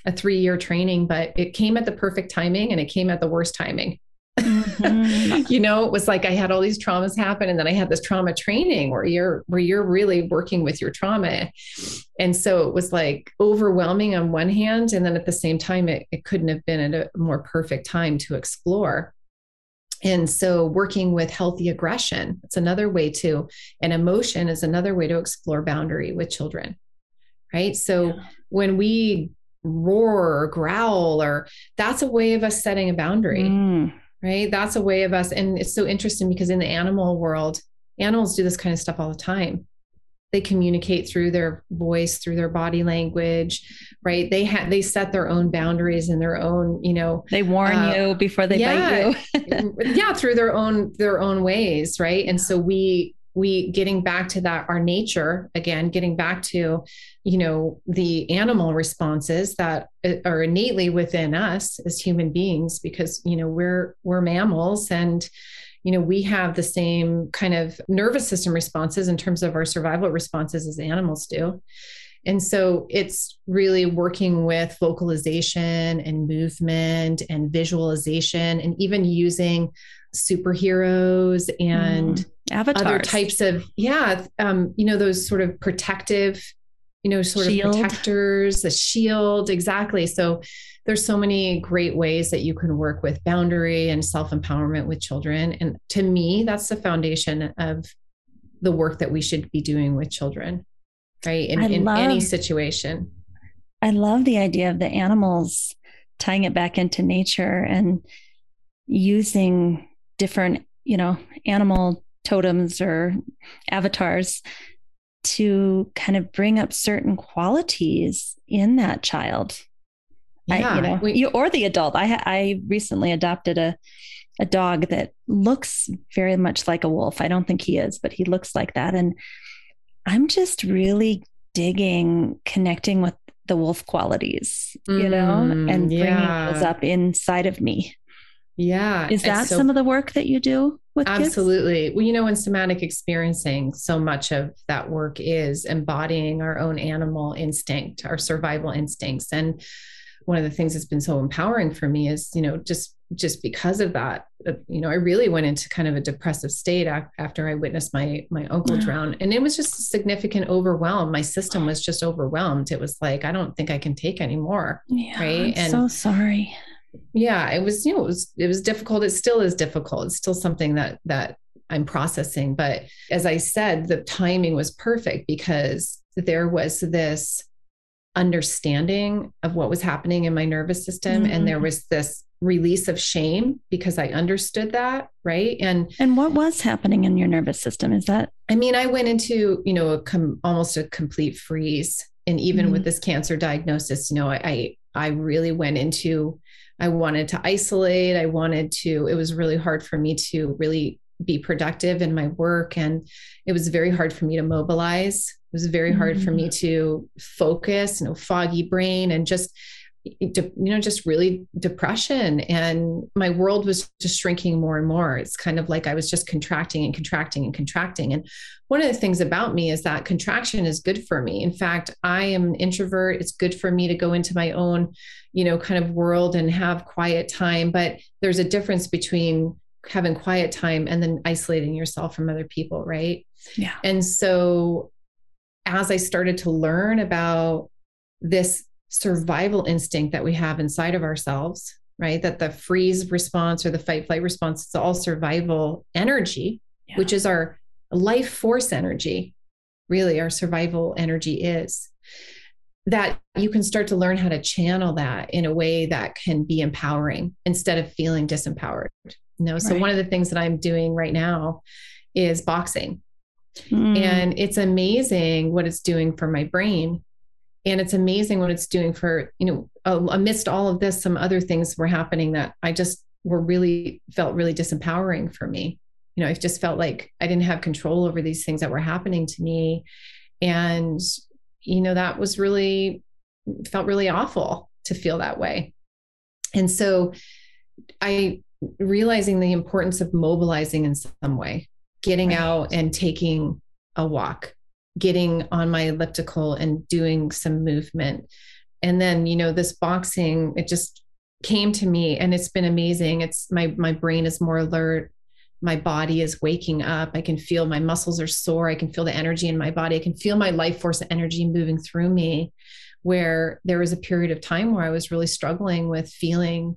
a three year training, but it came at the perfect timing and it came at the worst timing. Mm-hmm. you know, it was like I had all these traumas happen and then I had this trauma training where you're where you're really working with your trauma. And so it was like overwhelming on one hand. And then at the same time, it, it couldn't have been at a more perfect time to explore. And so, working with healthy aggression, it's another way to, and emotion is another way to explore boundary with children. Right. So, yeah. when we roar or growl, or that's a way of us setting a boundary. Mm. Right. That's a way of us. And it's so interesting because in the animal world, animals do this kind of stuff all the time they communicate through their voice through their body language right? They have they set their own boundaries and their own you know they warn uh, you before they yeah, bite you. yeah through their own their own ways right? And so we we getting back to that our nature again getting back to you know the animal responses that uh, are innately within us as human beings because you know we're we're mammals and you know, we have the same kind of nervous system responses in terms of our survival responses as animals do. And so it's really working with vocalization and movement and visualization and even using superheroes and mm. Other types of yeah um you know those sort of protective you know sort Shield. of protectors the shield exactly. So there's so many great ways that you can work with boundary and self-empowerment with children. And to me that's the foundation of the work that we should be doing with children right? In, in any situation. I love the idea of the animals tying it back into nature and using different, you know, animal totems or avatars to kind of bring up certain qualities in that child. I, you know, we- you or the adult. I I recently adopted a a dog that looks very much like a wolf. I don't think he is, but he looks like that. And I'm just really digging connecting with the wolf qualities, you know, Mm, and bringing yeah. those up inside of me. Yeah Is that so some of the work that you do with kids? Absolutely. Well, you know, in somatic experiencing, so much of that work is embodying our own animal instinct, our survival instincts. And one of the things that's been so empowering for me is, you know, just just because of that, you know, I really went into kind of a depressive state after I witnessed my my uncle Yeah. drown, and it was just a significant overwhelm. My system was just overwhelmed. It was like I don't think I can take anymore Yeah, right? I'm And- so sorry. Yeah it was you know it was it was difficult it still is difficult it's still something that that i'm processing but as i said the timing was perfect because there was this understanding of what was happening in my nervous system and there Mhm. was this release of shame because i understood that right and And what was happening in your nervous system? Is that I mean, I went into, you know, a com- almost a complete freeze. And even with this cancer diagnosis, you know, I, I I really went into I wanted to isolate. I wanted to, it was really hard for me to really be productive in my work. And it was very hard for me to mobilize. It was very hard for me mm. to focus, you know, foggy brain and just you know just really depression. And my world was just shrinking more and more. It's kind of like i was just contracting and contracting and contracting. And one of the things about me is that contraction is good for me. In fact i am an introvert. It's good for me to go into my own you know kind of world and have quiet time. But there's a difference between having quiet time and then isolating yourself from other people right? Yeah. and so as I started to learn about this survival instinct that we have inside of ourselves, right? That the freeze response or the fight flight response is all survival energy, Yeah. which is our life force energy. Really, our survival energy is that you can start to learn how to channel that in a way that can be empowering instead of feeling disempowered. You know, so Right. one of the things that I'm doing right now is boxing. Mm. And it's amazing what it's doing for my brain. And it's amazing what it's doing for, you know, amidst all of this, some other things were happening that I just were really felt really disempowering for me. You know, I just felt like I didn't have control over these things that were happening to me. And, you know, that was really felt really awful to feel that way. And so I realizing the importance of mobilizing in some way, getting Right. out and taking a walk, getting on my elliptical and doing some movement. And then, you know, this boxing, it just came to me and it's been amazing. It's my my brain is more alert. My body is waking up. I can feel my muscles are sore. I can feel the energy in my body. I can feel my life force energy moving through me. Where there was a period of time where I was really struggling with feeling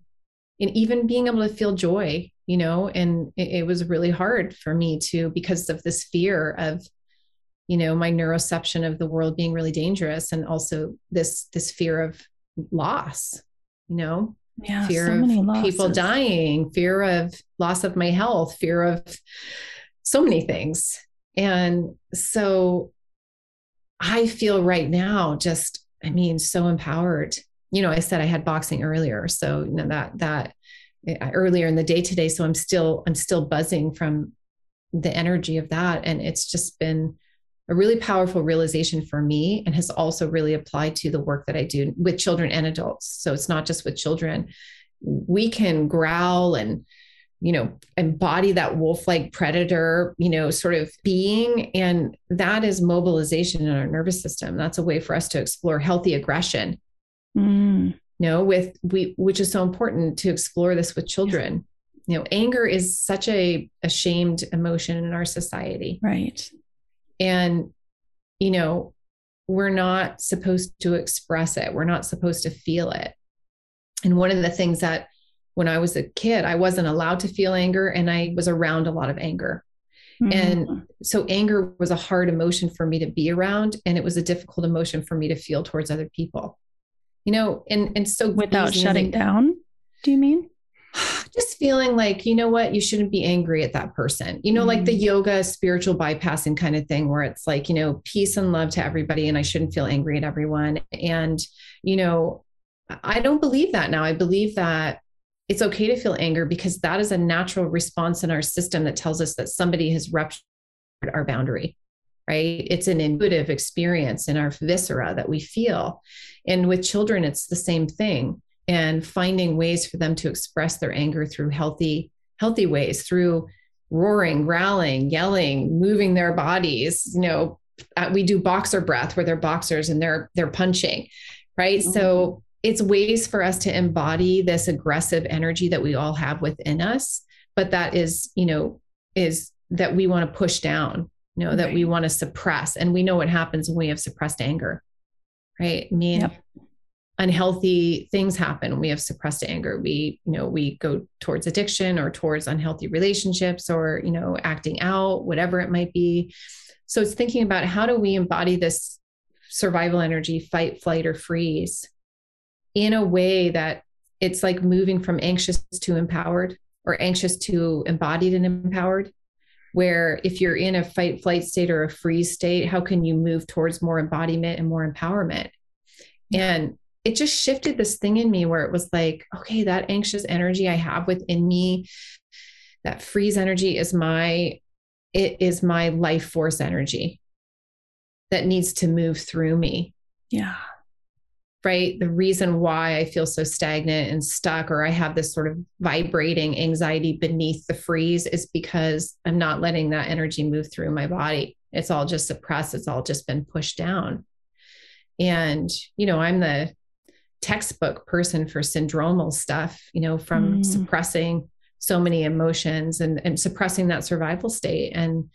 and even being able to feel joy, you know, and it, it was really hard for me to because of this fear of, you know, my neuroception of the world being really dangerous and also this this fear of loss, you know, yeah, fear so of people dying, fear of loss of my health, fear of so many things. And so I feel right now just, I mean, so empowered. You know, I said I had boxing earlier. So, you know, that, that uh, earlier in the day today. So I'm still, I'm still buzzing from the energy of that. And it's just been a really powerful realization for me and has also really applied to the work that I do with children and adults. So it's not just with children. We can growl and, you know, embody that wolf like predator, you know, sort of being. And that is mobilization in our nervous system. That's a way for us to explore healthy aggression, Mm. you know, with we, which is so important to explore this with children. you know, anger is such a ashamed emotion in our society. Right. And, you know, we're not supposed to express it. We're not supposed to feel it. And one of the things that when I was a kid, I wasn't allowed to feel anger and I was around a lot of anger. Mm-hmm. And so anger was a hard emotion for me to be around and it was a difficult emotion for me to feel towards other people. You know, and and so without shutting down, do you mean? Just feeling like, you know what, you shouldn't be angry at that person. You know, mm-hmm. like the mm-hmm. yoga spiritual bypassing kind of thing where it's like, you know, peace and love to everybody and I shouldn't feel angry at everyone. And, you know, I don't believe that now. I believe that it's okay to feel anger because that is a natural response in our system that tells us that somebody has ruptured our boundary right it's an intuitive experience in our viscera that we feel and with children it's the same thing and finding ways for them to express their anger through healthy healthy ways through roaring growling yelling moving their bodies you know uh, we do boxer breath where they're boxers and they're they're punching right mm-hmm. so it's ways for us to embody this aggressive energy that we all have within us but that is you know is that we want to push down you know right. that we want to suppress and we know what happens when we have suppressed anger right i mean yep. Unhealthy things happen we have suppressed anger. We you know we go towards addiction or towards unhealthy relationships or you know acting out whatever it might be. So it's thinking about how do we embody this survival energy fight flight or freeze in a way that it's like moving from anxious to empowered or anxious to embodied and empowered where if you're in a fight flight state or a freeze state how can you move towards more embodiment and more empowerment? And it just shifted this thing in me where it was like okay that anxious energy i have within me that freeze energy is my it is my life force energy that needs to move through me yeah right? The reason why I feel so stagnant and stuck, or I have this sort of vibrating anxiety beneath the freeze, is because I'm not letting that energy move through my body. It's all just suppressed, it's all just been pushed down. And, you know, I'm the textbook person for syndromal stuff, you know, from mm. suppressing so many emotions and, and suppressing that survival state. And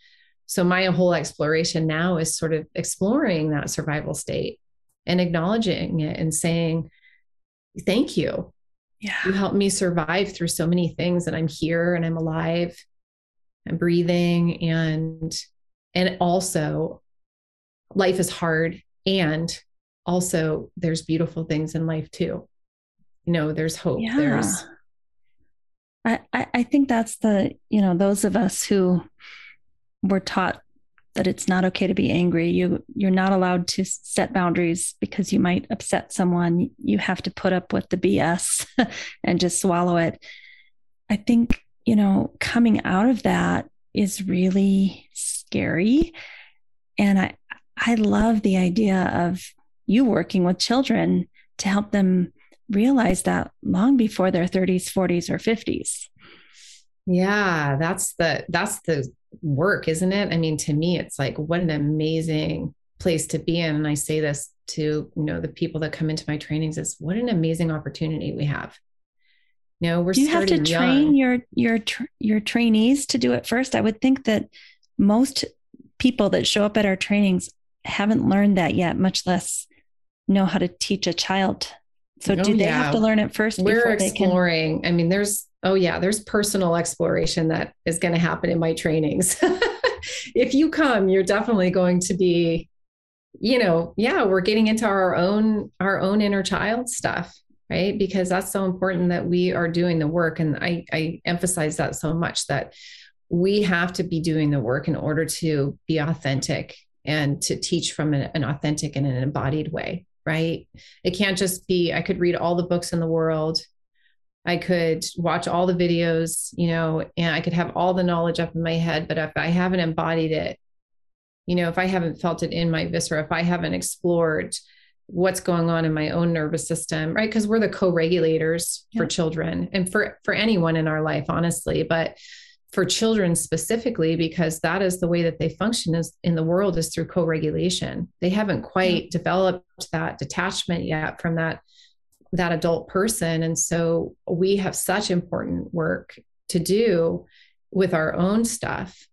so my whole exploration now is sort of exploring that survival state and acknowledging it and saying, Thank you. Yeah. You helped me survive through so many things and I'm here and I'm alive. I'm breathing and and also life is hard and also there's beautiful things in life too. You know, there's hope. Yeah. There's I, I think that's the, you know, those of us who were taught that it's not okay to be angry. You you're not allowed to set boundaries because you might upset someone. You have to put up with the BS and just swallow it. I think, you know, coming out of that is really scary. And I I love the idea of you working with children to help them realize that long before their 30s, 40s or 50s. Yeah, that's the that's the work, isn't it? I mean, to me, it's like what an amazing place to be in. And I say this to, you know, the people that come into my trainings is what an amazing opportunity we have. You know, we're you have to train your your your trainees to do it first? I would think that most people that show up at our trainings haven't learned that yet, much less know how to teach a child. So oh, do they yeah. have to learn it first? We're exploring. Can... I mean, there's oh yeah there's personal exploration that is going to happen in my trainings if you come you're definitely going to be you know yeah we're getting into our own our own inner child stuff right because that's so important that we are doing the work and i i emphasize that so much that we have to be doing the work in order to be authentic and to teach from an, an authentic and an embodied way right it can't just be i could read all the books in the world I could watch all the videos, you know, and I could have all the knowledge up in my head. But if I haven't embodied it, you know, if I haven't felt it in my viscera, if I haven't explored what's going on in my own nervous system, right? Because we're the co-regulators yeah. for children and for for anyone in our life, honestly. But for children specifically, because that is the way that they function is in the world is through co-regulation. They haven't quite yeah. developed that detachment yet from that that adult person. And so we have such important work to do with our own stuff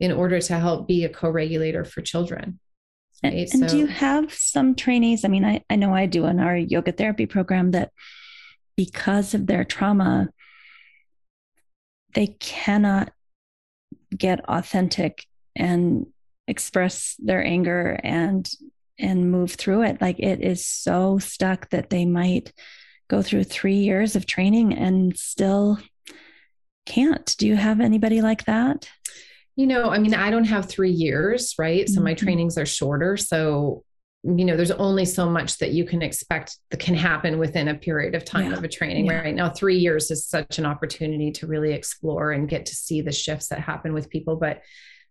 in order to help be a co-regulator for children right? and, and so, do you have some trainees i mean I, I know i do in our yoga therapy program that because of their trauma they cannot get authentic and express their anger and and move through it. Like it is so stuck that they might go through 3 years of training and still can't. Do you have anybody like that? You know i mean i don't have 3 years right? So mm-hmm. my trainings are shorter. So you know there's only so much that you can expect that can happen within a period of time yeah. of a training yeah. right now three years is such an opportunity to really explore and get to see the shifts that happen with people but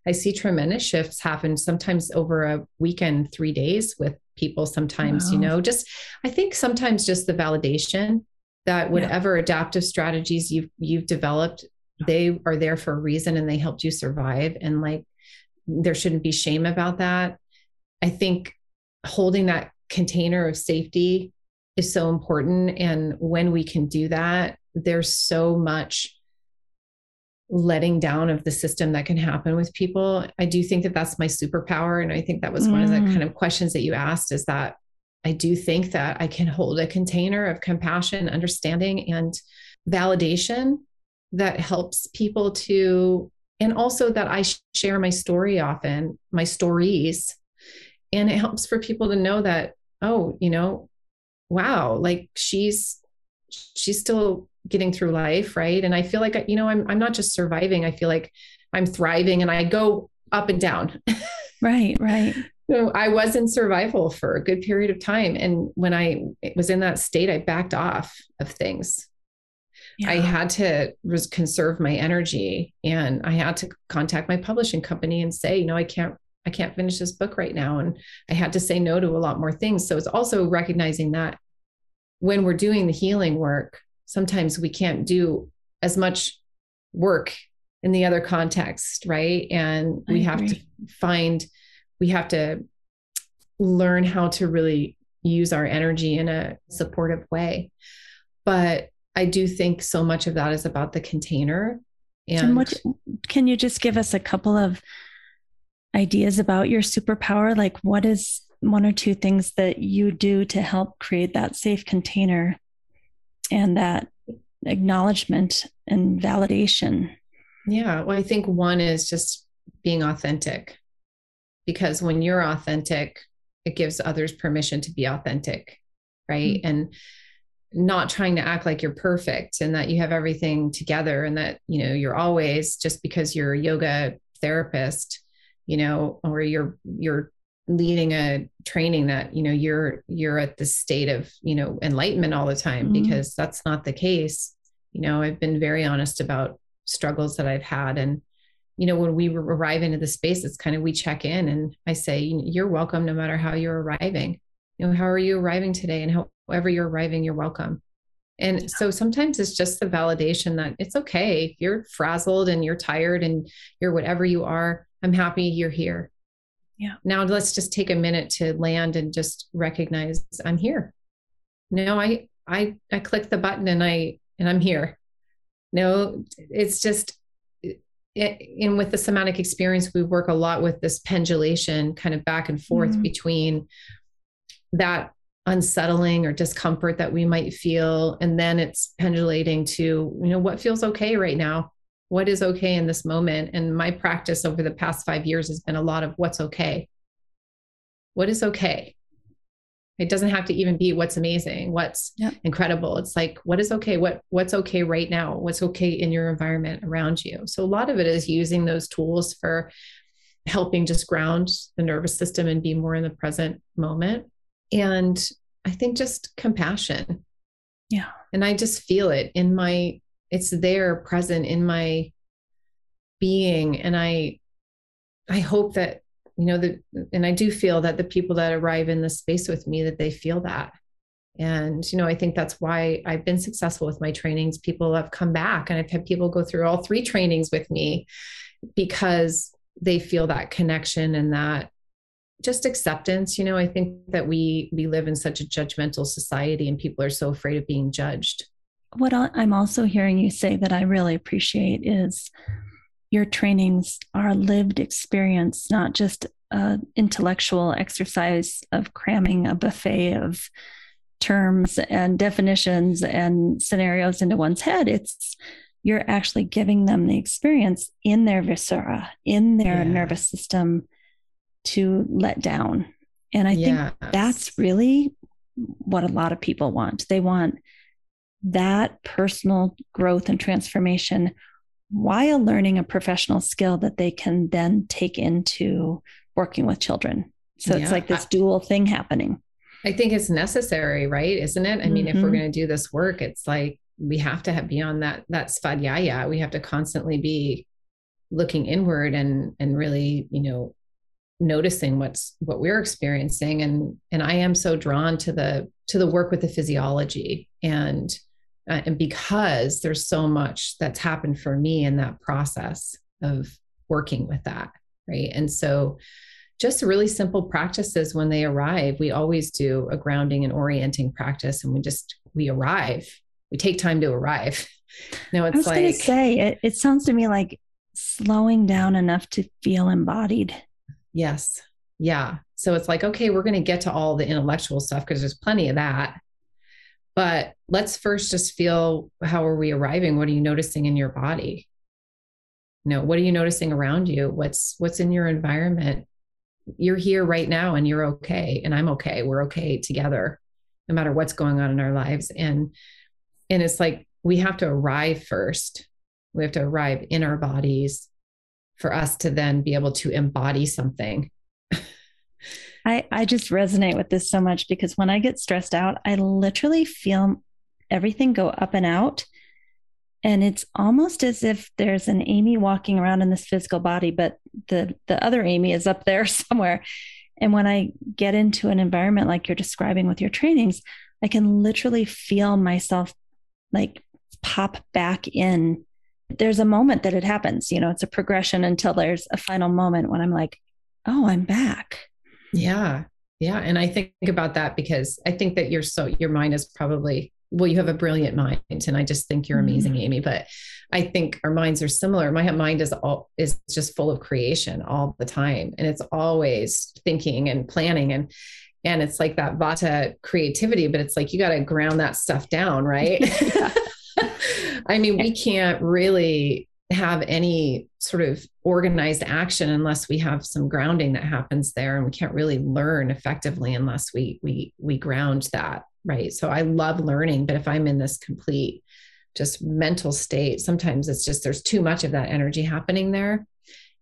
i see tremendous shifts happen sometimes over a weekend three days with people sometimes wow. you know just i think sometimes just the validation that whatever yeah. adaptive strategies you've you've developed they are there for a reason and they helped you survive and like there shouldn't be shame about that i think holding that container of safety is so important. And when we can do that, there's so much letting down of the system that can happen with people. I do think that that's my superpower. And I think that was mm. one of the mm. kind of questions that you asked is that I do think that I can hold a container of compassion, understanding, and validation that helps people to, and also that I share my story often, my stories and it helps for people to know that oh you know wow like she's she's still getting through life right? And i feel like you know i'm i'm not just surviving. I feel like i'm thriving and i go up and down. Right right. So i was in survival for a good period of time. And when i was in that state i backed off of things. Yeah. I had to res- conserve my energy and I had to contact my publishing company and say, you know, I can't I can't finish this book right now. And I had to say no to a lot more things. So it's also recognizing that when we're doing the healing work, sometimes we can't do as much work in the other context, right? And we have to find, we have to learn how to really use our energy in a supportive way. But I do think so much of that is about the container. And, and what can you just give us a couple of ideas about your superpower? Like, what is one or two things that you do to help create that safe container and that acknowledgement and validation? Yeah. Well, I think one is just being authentic because when you're authentic, it gives others permission to be authentic. Right. Mm-hmm. And not trying to act like you're perfect and that you have everything together and that, you know, you're always just because you're a yoga therapist you know, or you're you're leading a training that you know you're you're at the state of you know enlightenment all the time mm-hmm. because that's not the case. You know i've been very honest about struggles that i've had. And you know when we arrive into the space it's kind of we check in and i say you're welcome no matter how you're arriving. You know how are you arriving today? And however you're arriving you're welcome. And yeah. so sometimes it's just the validation that it's okay. If you're frazzled and you're tired and you're whatever you are I'm happy you're here. Yeah. Now let's just take a minute to land and just recognize I'm here. No, I I I click the button and I and I'm here. No, it's just in with the somatic experience, we work a lot with this pendulation kind of back and forth mm-hmm. between that unsettling or discomfort that we might feel and then it's pendulating to you know what feels okay right now what is okay in this moment. And my practice over the past 5 years has been a lot of what's okay. What is okay? It doesn't have to even be what's amazing what's yep. incredible. It's like what is okay? What what's okay right now? What's okay in your environment around you? So a lot of it is using those tools for helping just ground the nervous system and be more in the present moment. And i think just compassion. Yeah. And i just feel it in my it's there present in my being. And i i hope that you know that and i do feel that the people that arrive in the space with me that they feel that. And you know i think that's why i've been successful with my trainings. People have come back and i've had people go through all three trainings with me because they feel that connection and that just acceptance. You know i think that we we live in such a judgmental society and people are so afraid of being judged what I'm also hearing you say that I really appreciate is your trainings are lived experience, not just an intellectual exercise of cramming a buffet of terms and definitions and scenarios into one's head. It's you're actually giving them the experience in their viscera, in their yeah. nervous system to let down. And I yes. think that's really what a lot of people want. They want that personal growth and transformation while learning a professional skill that they can then take into working with children. So yeah. it's like this dual thing happening. I think it's necessary, right? Isn't it? I mm-hmm. mean, if we're mm-hmm. going to do this work, it's like we have to have beyond that that svadhyaya. We have to constantly be looking inward and and really, you know, noticing what's what we're experiencing. And and I am so drawn to the to the work with the physiology and uh, and because there's so much that's happened for me in that process of working with that, right? And so just really simple practices when they arrive. We always do a grounding and orienting practice, and we just we arrive. We take time to arrive. No, it's I was like to say it, it sounds to me like slowing down enough to feel embodied. Yes. Yeah. So it's like, okay, we're going to get to all the intellectual stuff because there's plenty of that. But let's first just feel how are we arriving? What are you noticing in your body? You know, what are you noticing around you? What's what's in your environment? you're here right now and you're okay and i'm okay we're okay together no matter what's going on in our lives and and it's like we have to arrive first we have to arrive in our bodies for us to then be able to embody something i i just resonate with this so much because when i get stressed out i literally feel everything go up and out. And it's almost as if there's an amy walking around in this physical body but the the other amy is up there somewhere. And when i get into an environment like you're describing with your trainings i can literally feel myself like pop back in. There's a moment that it happens you know it's a progression until there's a final moment when i'm like oh i'm back yeah yeah and i think about that because i think that you're so your mind is probably well, you have a brilliant mind, and I just think you're amazing, mm-hmm. Amy. But I think our minds are similar. My mind is all is just full of creation all the time, and it's always thinking and planning and and it's like that vata creativity, but it's like you got to ground that stuff down, right? I mean, we can't really have any sort of organized action unless we have some grounding that happens there and we can't really learn effectively unless we we we ground that right? So i love learning but if i'm in this complete just mental state sometimes it's just there's too much of that energy happening there.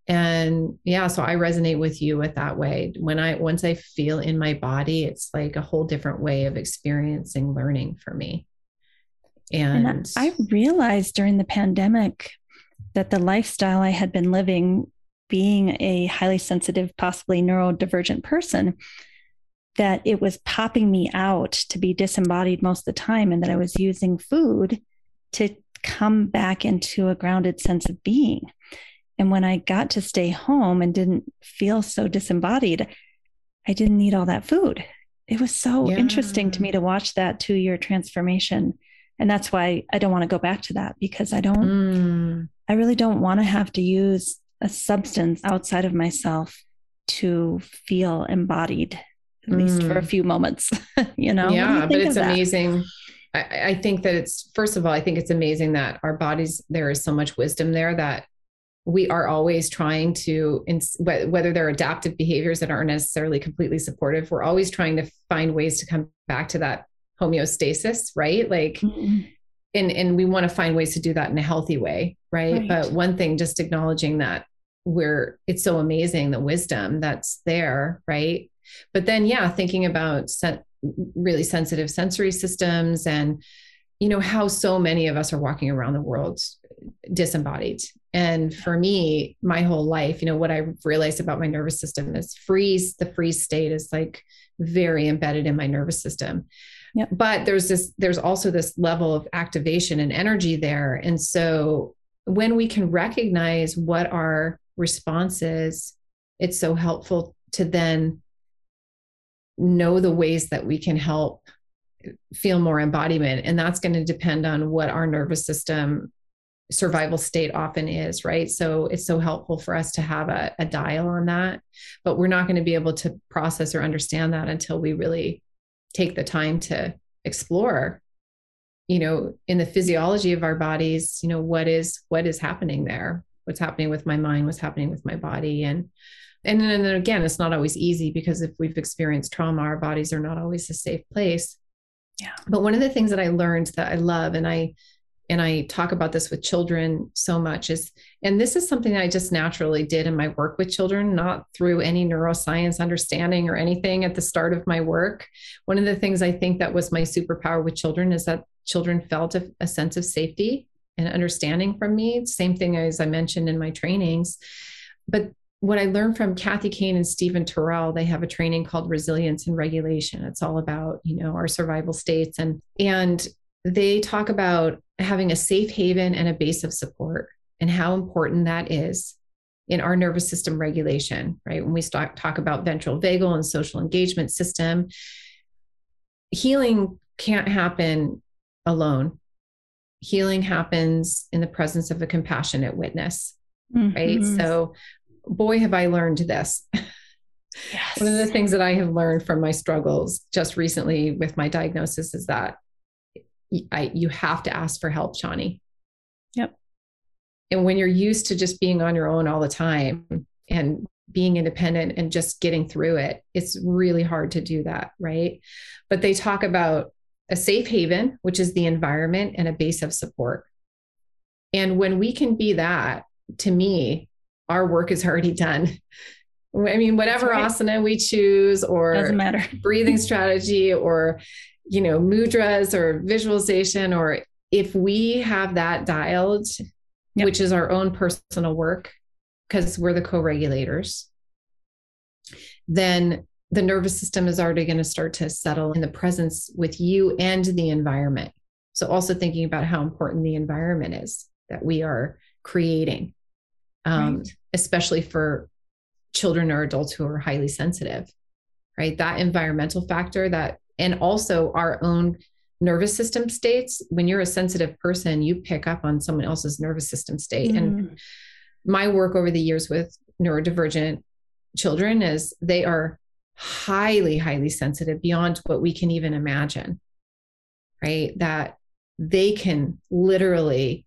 And yeah so i resonate with you with that way. When i once i feel in my body it's like a whole different way of experiencing learning for me. And, and i realized during the pandemic that the lifestyle i had been living being a highly sensitive possibly neurodivergent person that it was popping me out to be disembodied most of the time and that I was using food to come back into a grounded sense of being. And when I got to stay home and didn't feel so disembodied, I didn't need all that food. It was so yeah. interesting to me to watch that two year transformation. And that's why I don't want to go back to that because I don't, mm. I really don't want to have to use a substance outside of myself to feel embodied at mm. least for a mm. few moments, you know? Yeah, but it's amazing. I, I think that it's, first of all, I think it's amazing that our bodies, there is so much wisdom there that we are always trying to whether they're adaptive behaviors that aren't necessarily completely supportive we're always trying to find ways to come back to that homeostasis right like mm-hmm. And and we want to find ways to do that in a healthy way right? right but one thing just acknowledging that we're it's so amazing the wisdom that's there right but then, yeah, thinking about sen- really sensitive sensory systems and, you know, how so many of us are walking around the world disembodied. And for me, my whole life, you know, what I realized about my nervous system is freeze, the freeze state is like very embedded in my nervous system. Yep. But there's this, there's also this level of activation and energy there. And so when we can recognize what our response is, it's so helpful to then know the ways that we can help feel more embodiment and that's going to depend on what our nervous system survival state often is right so it's so helpful for us to have a, a dial on that but we're not going to be able to process or understand that until we really take the time to explore you know in the physiology of our bodies you know what is what is happening there? What's happening with my mind? What's happening with my body? And and then again it's not always easy because if we've experienced trauma our bodies are not always a safe place. Yeah. But one of the things that i learned that i love and i and I talk about this with children so much is, and this is something I just naturally did in my work with children, not through any neuroscience understanding or anything at the start of my work. One of the things I think that was my superpower with children is that children felt a, a sense of safety and understanding from me. Same thing as I mentioned in my trainings. But what I learned from Kathy Kain and Stephen Terrell, they have a training called resilience and regulation. It's all about, you know, our survival states and and they talk about having a safe haven and a base of support and how important that is in our nervous system regulation, right? When we start, talk about ventral vagal and social engagement system, healing can't happen alone. Healing happens in the presence of a compassionate witness, mm-hmm. right? So, boy, have I learned this. Yes. One of the things that I have learned from my struggles just recently with my diagnosis is that I, you have to ask for help, Shawnee. Yep. And when you're used to just being on your own all the time and being independent and just getting through it, it's really hard to do that. Right. But they talk about a safe haven, which is the environment and a base of support. And when we can be that, to me, our work is already done. I mean, whatever right. asana we choose or doesn't matter breathing strategy or you know, mudras or visualization, or if we have that dialed, yep. which is our own personal work, because we're the co regulators, then the nervous system is already going to start to settle in the presence with you and the environment. So, also thinking about how important the environment is that we are creating, um, right. especially for children or adults who are highly sensitive, right? That environmental factor, that and also our own nervous system states. When you're a sensitive person, you pick up on someone else's nervous system state. Mm. And my work over the years with neurodivergent children is they are highly, highly sensitive beyond what we can even imagine, right? That they can literally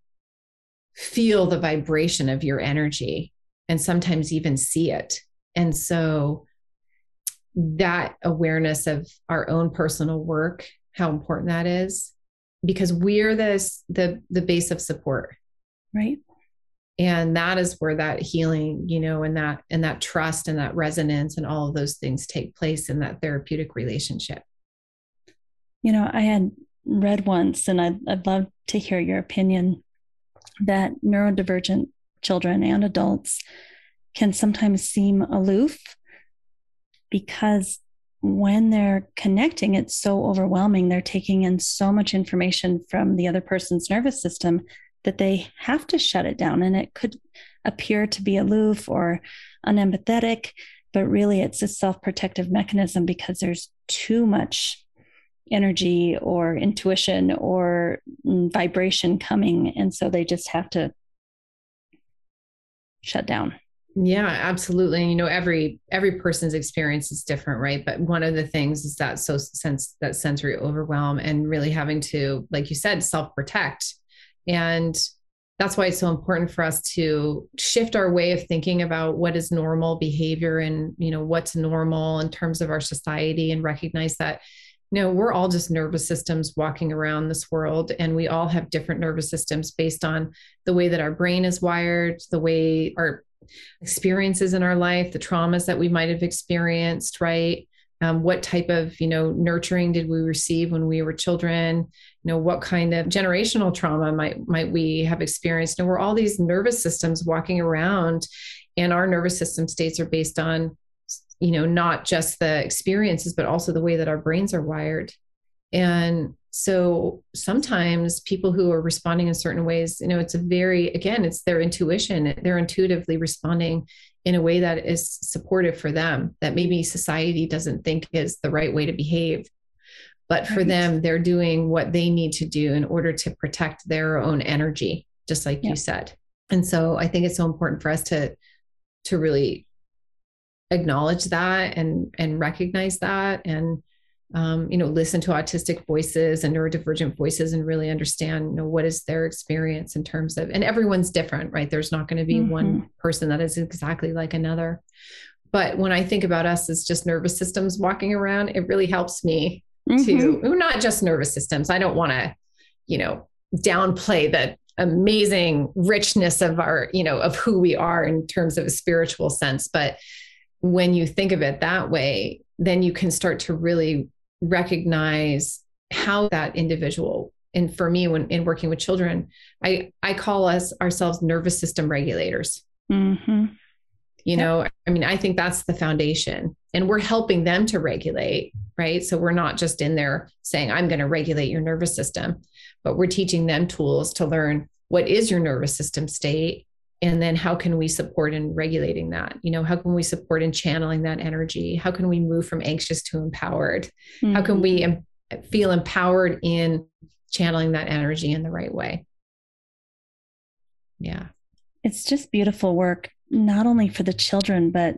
feel the vibration of your energy and sometimes even see it. And so that awareness of our own personal work, how important that is, because we're this the the base of support. Right. And that is where that healing, you know, and that and that trust and that resonance and all of those things take place in that therapeutic relationship. You know, I had read once, and I'd, I'd love to hear your opinion that neurodivergent children and adults can sometimes seem aloof because when they're connecting, it's so overwhelming. They're taking in so much information from the other person's nervous system that they have to shut it down. And it could appear to be aloof or unempathetic, but really it's a self protective mechanism because there's too much energy or intuition or vibration coming. And so they just have to shut down. Yeah, absolutely. You know, every every person's experience is different, right? But one of the things is that so sense that sensory overwhelm and really having to, like you said, self-protect. And that's why it's so important for us to shift our way of thinking about what is normal behavior and you know what's normal in terms of our society and recognize that you know we're all just nervous systems walking around this world and we all have different nervous systems based on the way that our brain is wired the way our experiences in our life, the traumas that we might have experienced, right? Um, what type of you know nurturing did we receive when we were children? You know what kind of generational trauma might might we have experienced? And we're all these nervous systems walking around and our nervous system states are based on you know not just the experiences but also the way that our brains are wired and so sometimes people who are responding in certain ways you know it's a very again it's their intuition they're intuitively responding in a way that is supportive for them that maybe society doesn't think is the right way to behave but for right. them they're doing what they need to do in order to protect their own energy just like yeah. you said and so i think it's so important for us to to really acknowledge that and and recognize that and um, you know listen to autistic voices and neurodivergent voices and really understand you know what is their experience in terms of and everyone's different right there's not going to be mm-hmm. one person that is exactly like another but when i think about us as just nervous systems walking around it really helps me mm-hmm. to not just nervous systems i don't want to you know downplay the amazing richness of our you know of who we are in terms of a spiritual sense but when you think of it that way then you can start to really recognize how that individual and for me when in working with children i i call us ourselves nervous system regulators mm-hmm. you yep. know i mean i think that's the foundation and we're helping them to regulate right so we're not just in there saying i'm going to regulate your nervous system but we're teaching them tools to learn what is your nervous system state and then how can we support in regulating that? You know how can we support in channeling that energy? How can we move from anxious to empowered? Mm-hmm. how can we em- feel empowered in channeling that energy in the right way? Yeah. It's just beautiful work not only for the children but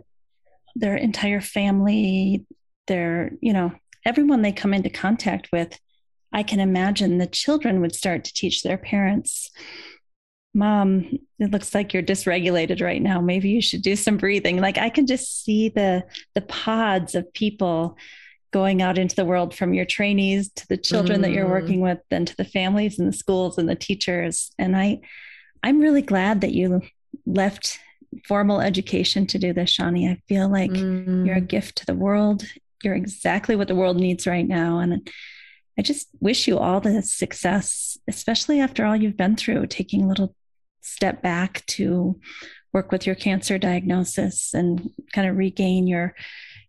their entire family their you know everyone they come into contact with. I can imagine the children would start to teach their parents mom it looks like you're dysregulated right now maybe you should do some breathing like i can just see the the pods of people going out into the world from your trainees to the children mm. that you're mm. working with then to the families and the schools and the teachers and i i'm really glad that you left formal education to do this shawnee i feel like mm. you're a gift to the world you're exactly what the world needs right now and I just wish you all the success, especially after all you've been through, taking a little step back to work with your cancer diagnosis and kind of regain your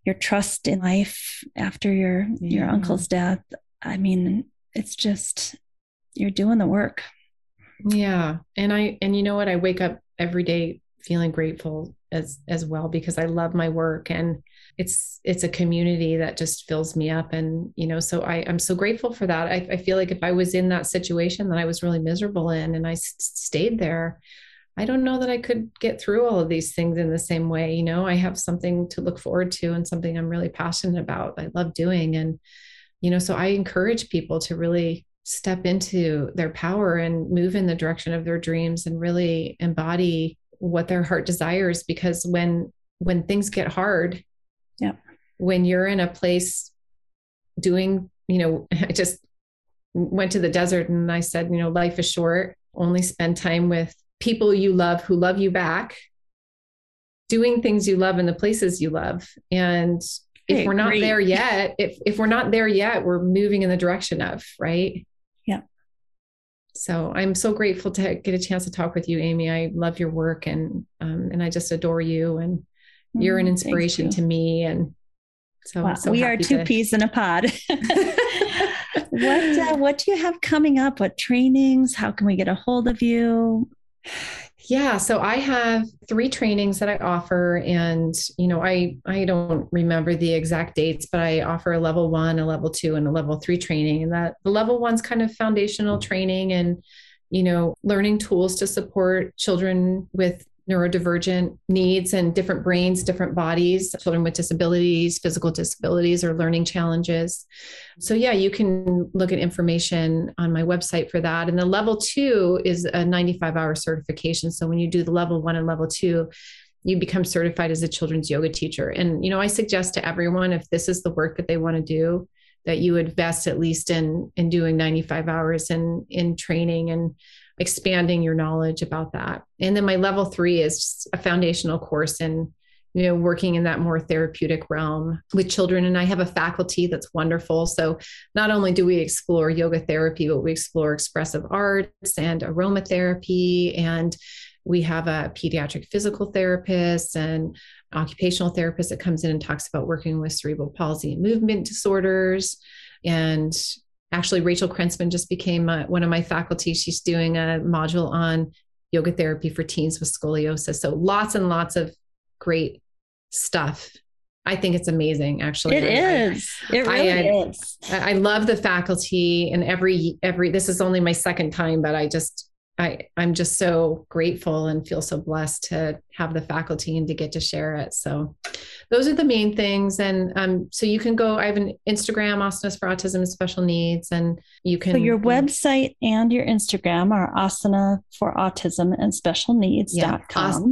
your trust in life after your yeah. your uncle's death. I mean it's just you're doing the work. Yeah. And i and you know what? I wake up every day feeling grateful as as well because i love my work and it's it's a community that just fills me up and you know so i i'm so grateful for that. I, I feel like if i was in that situation that i was really miserable in and i s- stayed there i don't know that i could get through all of these things in the same way you know? I have something to look forward to and something i'm really passionate about i love doing. And you know so i encourage people to really step into their power and move in the direction of their dreams and really embody what their heart desires because when when things get hard yeah. When you're in a place doing, you know, I just went to the desert and I said, you know, life is short. Only spend time with people you love who love you back, doing things you love in the places you love. And if we're not great. there yet, if if we're not there yet, we're moving in the direction of, right? Yeah. So I'm so grateful to get a chance to talk with you, Amy. I love your work and um, and I just adore you and you're an mm, inspiration to me and so, wow. so we are two to... peas in a pod. What uh, what do you have coming up? What trainings? How can we get a hold of you? Yeah so i have three trainings that i offer and you know i i don't remember the exact dates but i offer a level one a level two and a level three training and that the level one's kind of foundational training and you know learning tools to support children with neurodivergent needs and different brains, different bodies, children with disabilities, physical disabilities, or learning challenges. So, yeah, you can look at information on my website for that. And the level two is a 95 hour certification. So, when you do the level one and level two, you become certified as a children's yoga teacher. And, you know, I suggest to everyone if this is the work that they want to do, that you invest at least in in doing 95 hours in in training and expanding your knowledge about that. And then my level three is a foundational course in, you know, working in that more therapeutic realm with children. And I have a faculty that's wonderful. So not only do we explore yoga therapy, but we explore expressive arts and aromatherapy and we have a pediatric physical therapist and occupational therapist that comes in and talks about working with cerebral palsy and movement disorders and actually Rachel Krentzman just became one of my faculty. She's doing a module on yoga therapy for teens with scoliosis. So lots and lots of great stuff I think it's amazing, actually. It I, is. I, it really I, is. I love the faculty and every every this is only my second time, but I just I, I'm just so grateful and feel so blessed to have the faculty and to get to share it. So those are the main things. And um, so you can go, I have an Instagram, Asanas for Autism and Special Needs, and you can. So your website and your Instagram are Asana for Autism and Special Needs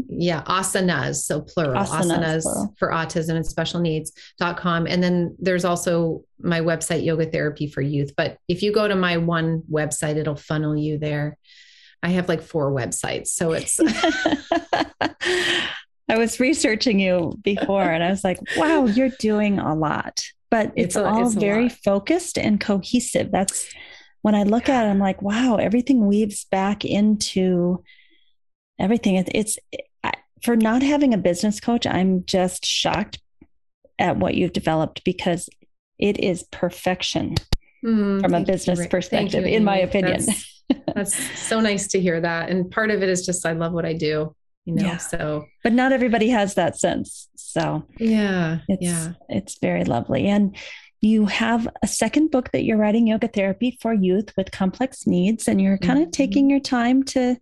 Yeah, yeah, asanas, so plural, asanas, asanas plural. for Autism and Special needs Needs.com. And then there's also my website, Yoga Therapy for Youth. But if you go to my one website, it'll funnel you there. I have like four websites. So it's. I was researching you before and I was like, wow, you're doing a lot, but it's, it's a, all it's very focused and cohesive. That's when I look at it, I'm like, wow, everything weaves back into everything. It, it's for not having a business coach, I'm just shocked at what you've developed because it is perfection mm, from a business you. perspective, you, in my opinion. That's, that's so nice to hear that. And part of it is just I love what I do, you know. Yeah. So but not everybody has that sense. So yeah. It's yeah. it's very lovely. And you have a second book that you're writing yoga therapy for youth with complex needs and you're kind mm-hmm. of taking your time to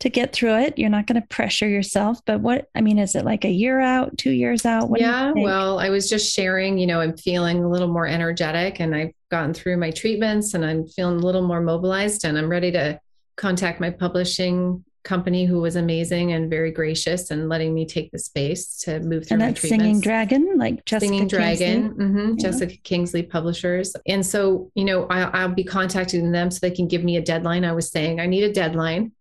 to get through it. You're not going to pressure yourself, but what I mean is it like a year out, 2 years out? What yeah, well, I was just sharing, you know, I'm feeling a little more energetic and I've gotten through my treatments and I'm feeling a little more mobilized and I'm ready to contact my publishing company who was amazing and very gracious and letting me take the space to move through and my treatments. Singing Dragon, like Jessica Singing Dragon, mm-hmm, yeah. Jessica Kingsley Publishers. And so, you know, I, I'll be contacting them so they can give me a deadline. I was saying I need a deadline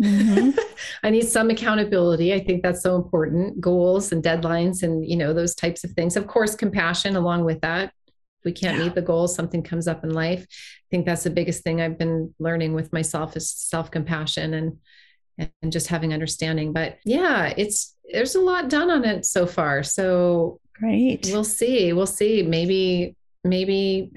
Mm-hmm. I need some accountability. I think that's so important. Goals and deadlines and you know those types of things. Of course, compassion along with that. If we can't yeah. meet the goals, something comes up in life. I think that's the biggest thing I've been learning with myself is self-compassion and and just having understanding. But yeah, it's there's a lot done on it so far. So great. We'll see. We'll see. Maybe maybe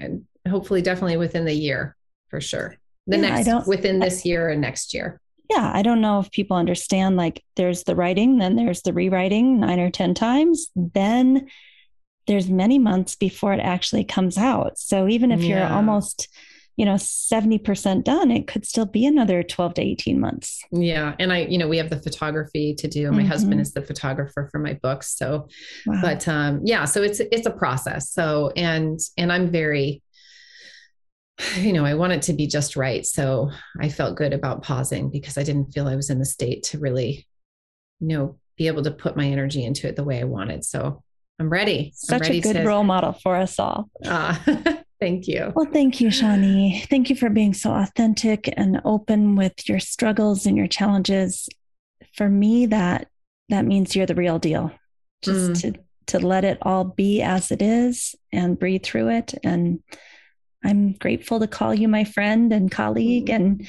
hopefully definitely within the year for sure. The yeah, next within this year and next year yeah, I don't know if people understand like there's the writing, then there's the rewriting nine or 10 times, then there's many months before it actually comes out. So even if yeah. you're almost, you know, 70% done, it could still be another 12 to 18 months. Yeah. And I, you know, we have the photography to do. My mm-hmm. husband is the photographer for my books. So, wow. but um, yeah, so it's, it's a process. So, and, and I'm very, you know, I want it to be just right. So I felt good about pausing because I didn't feel I was in the state to really, you know, be able to put my energy into it the way I wanted. So I'm ready. Such I'm ready a good to... role model for us all. Uh, thank you. Well, thank you, Shawnee. Thank you for being so authentic and open with your struggles and your challenges. For me, that that means you're the real deal. Just mm. to to let it all be as it is and breathe through it and I'm grateful to call you my friend and colleague. Mm-hmm. And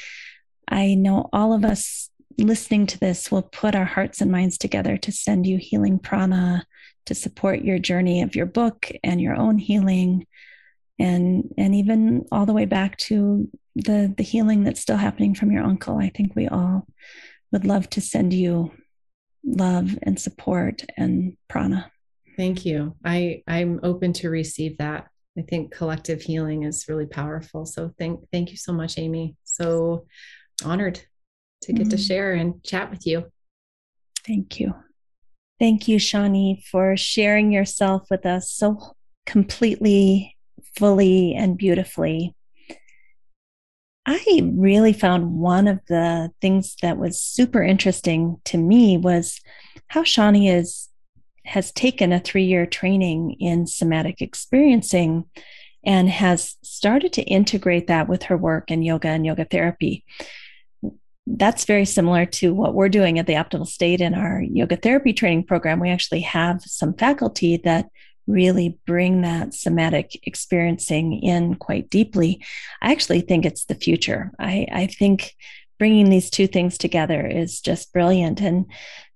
I know all of us listening to this will put our hearts and minds together to send you healing prana to support your journey of your book and your own healing and and even all the way back to the the healing that's still happening from your uncle i think we all would love to send you love and support and prana thank you i i'm open to receive that I think collective healing is really powerful. So thank thank you so much, Amy. So honored to get mm-hmm. to share and chat with you. Thank you. Thank you, Shawnee, for sharing yourself with us so completely, fully, and beautifully. I really found one of the things that was super interesting to me was how Shawnee is has taken a three year training in somatic experiencing and has started to integrate that with her work in yoga and yoga therapy. That's very similar to what we're doing at the Optimal State in our yoga therapy training program. We actually have some faculty that really bring that somatic experiencing in quite deeply. I actually think it's the future. I, I think bringing these two things together is just brilliant. And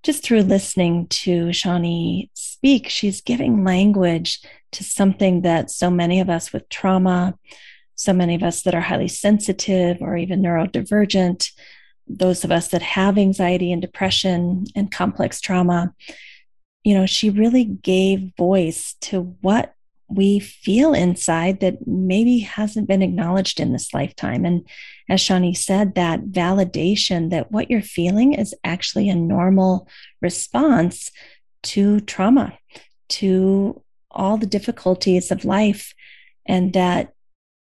just through listening to Shawnee speak, she's giving language to something that so many of us with trauma, so many of us that are highly sensitive or even neurodivergent, those of us that have anxiety and depression and complex trauma, you know, she really gave voice to what we feel inside that maybe hasn't been acknowledged in this lifetime. And as Shawnee said, that validation that what you're feeling is actually a normal response to trauma, to all the difficulties of life, and that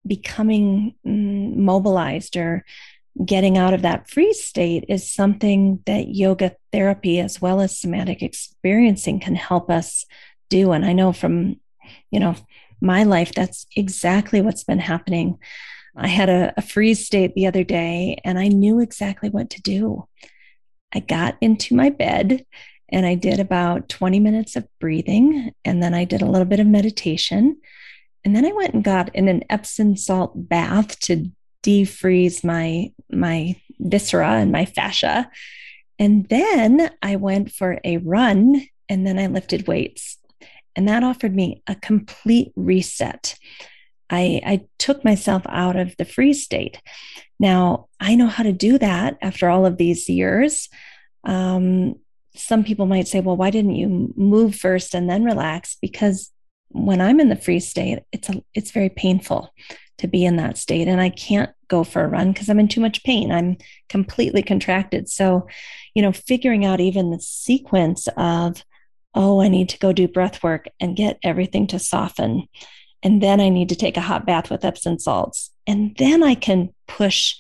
becoming mm, mobilized or getting out of that freeze state is something that yoga therapy as well as somatic experiencing can help us do. And i know from you know my life that's exactly what's been happening i had a, a freeze state the other day and i knew exactly what to do i got into my bed and i did about 20 minutes of breathing and then i did a little bit of meditation and then i went and got in an epsom salt bath to defreeze my my viscera and my fascia. And then I went for a run and then I lifted weights. And that offered me a complete reset. I, I took myself out of the freeze state. Now, I know how to do that after all of these years. Um, some people might say, well, why didn't you move first and then relax? Because when I'm in the freeze state, it's a, it's very painful to be in that state. And I can't go for a run because I'm in too much pain. I'm completely contracted. So, you know, figuring out even the sequence of, oh, I need to go do breath work and get everything to soften. And then I need to take a hot bath with Epsom salts. And then I can push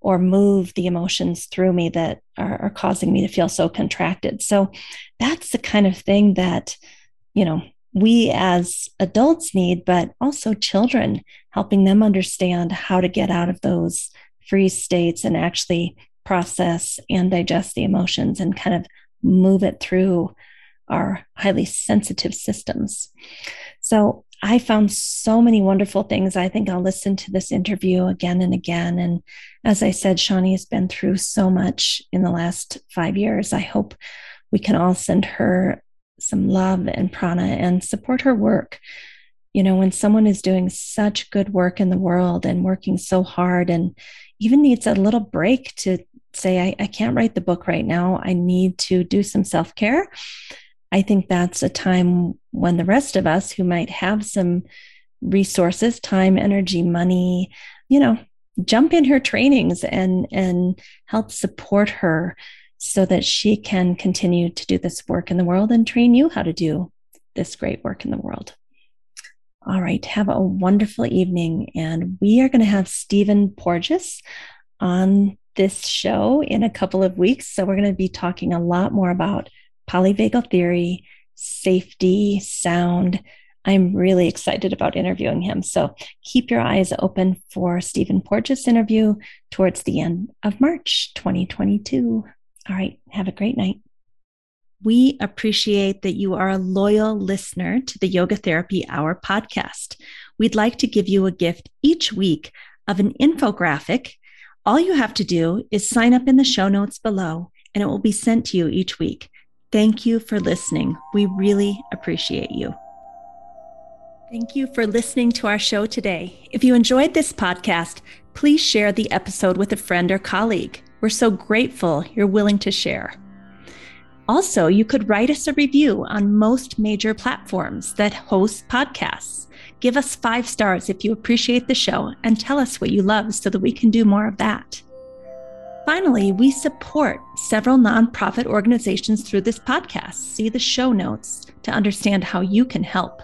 or move the emotions through me that are, are causing me to feel so contracted. So that's the kind of thing that, you know, we as adults need, but also children, helping them understand how to get out of those freeze states and actually process and digest the emotions and kind of move it through our highly sensitive systems. So I found so many wonderful things. I think I'll listen to this interview again and again. And as I said, Shawnee has been through so much in the last five years. I hope we can all send her some love and prana and support her work. You know, when someone is doing such good work in the world and working so hard and even needs a little break to say, I, I can't write the book right now, I need to do some self care. I think that's a time when the rest of us who might have some resources, time, energy, money, you know, jump in her trainings and and help support her so that she can continue to do this work in the world and train you how to do this great work in the world. All right, have a wonderful evening. And we are going to have Stephen Porges on this show in a couple of weeks. So we're going to be talking a lot more about polyvagal theory, safety, sound. I'm really excited about interviewing him. So keep your eyes open for Stephen Porges' interview towards the end of March 2022. All right. Have a great night. We appreciate that you are a loyal listener to the Yoga Therapy Hour podcast. We'd like to give you a gift each week of an infographic. All you have to do is sign up in the show notes below, and it will be sent to you each week. Thank you for listening. We really appreciate you. Thank you for listening to our show today. If you enjoyed this podcast, please share the episode with a friend or colleague. We're so grateful you're willing to share. Also, you could write us a review on most major platforms that host podcasts. Give us five stars if you appreciate the show and tell us what you love so that we can do more of that. Finally, we support several nonprofit organizations through this podcast. See the show notes to understand how you can help.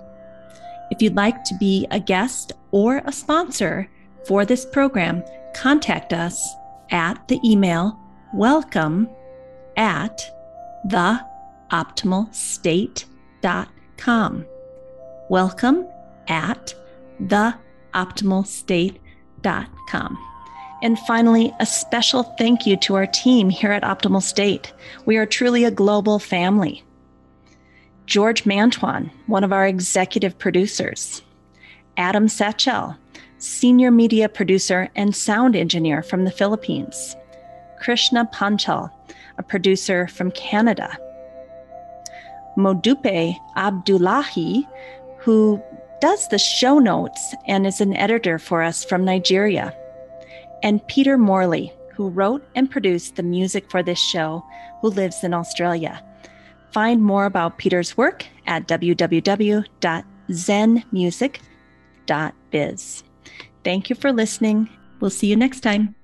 If you'd like to be a guest or a sponsor for this program, contact us at the email welcome at theoptimalstate.com. Welcome at theoptimalstate.com. And finally, a special thank you to our team here at Optimal State. We are truly a global family. George Mantuan, one of our executive producers, Adam Satchel, senior media producer and sound engineer from the Philippines, Krishna Panchal, a producer from Canada, Modupe Abdullahi, who does the show notes and is an editor for us from Nigeria, and Peter Morley, who wrote and produced the music for this show, who lives in Australia. Find more about Peter's work at www.zenmusic.biz. Thank you for listening. We'll see you next time.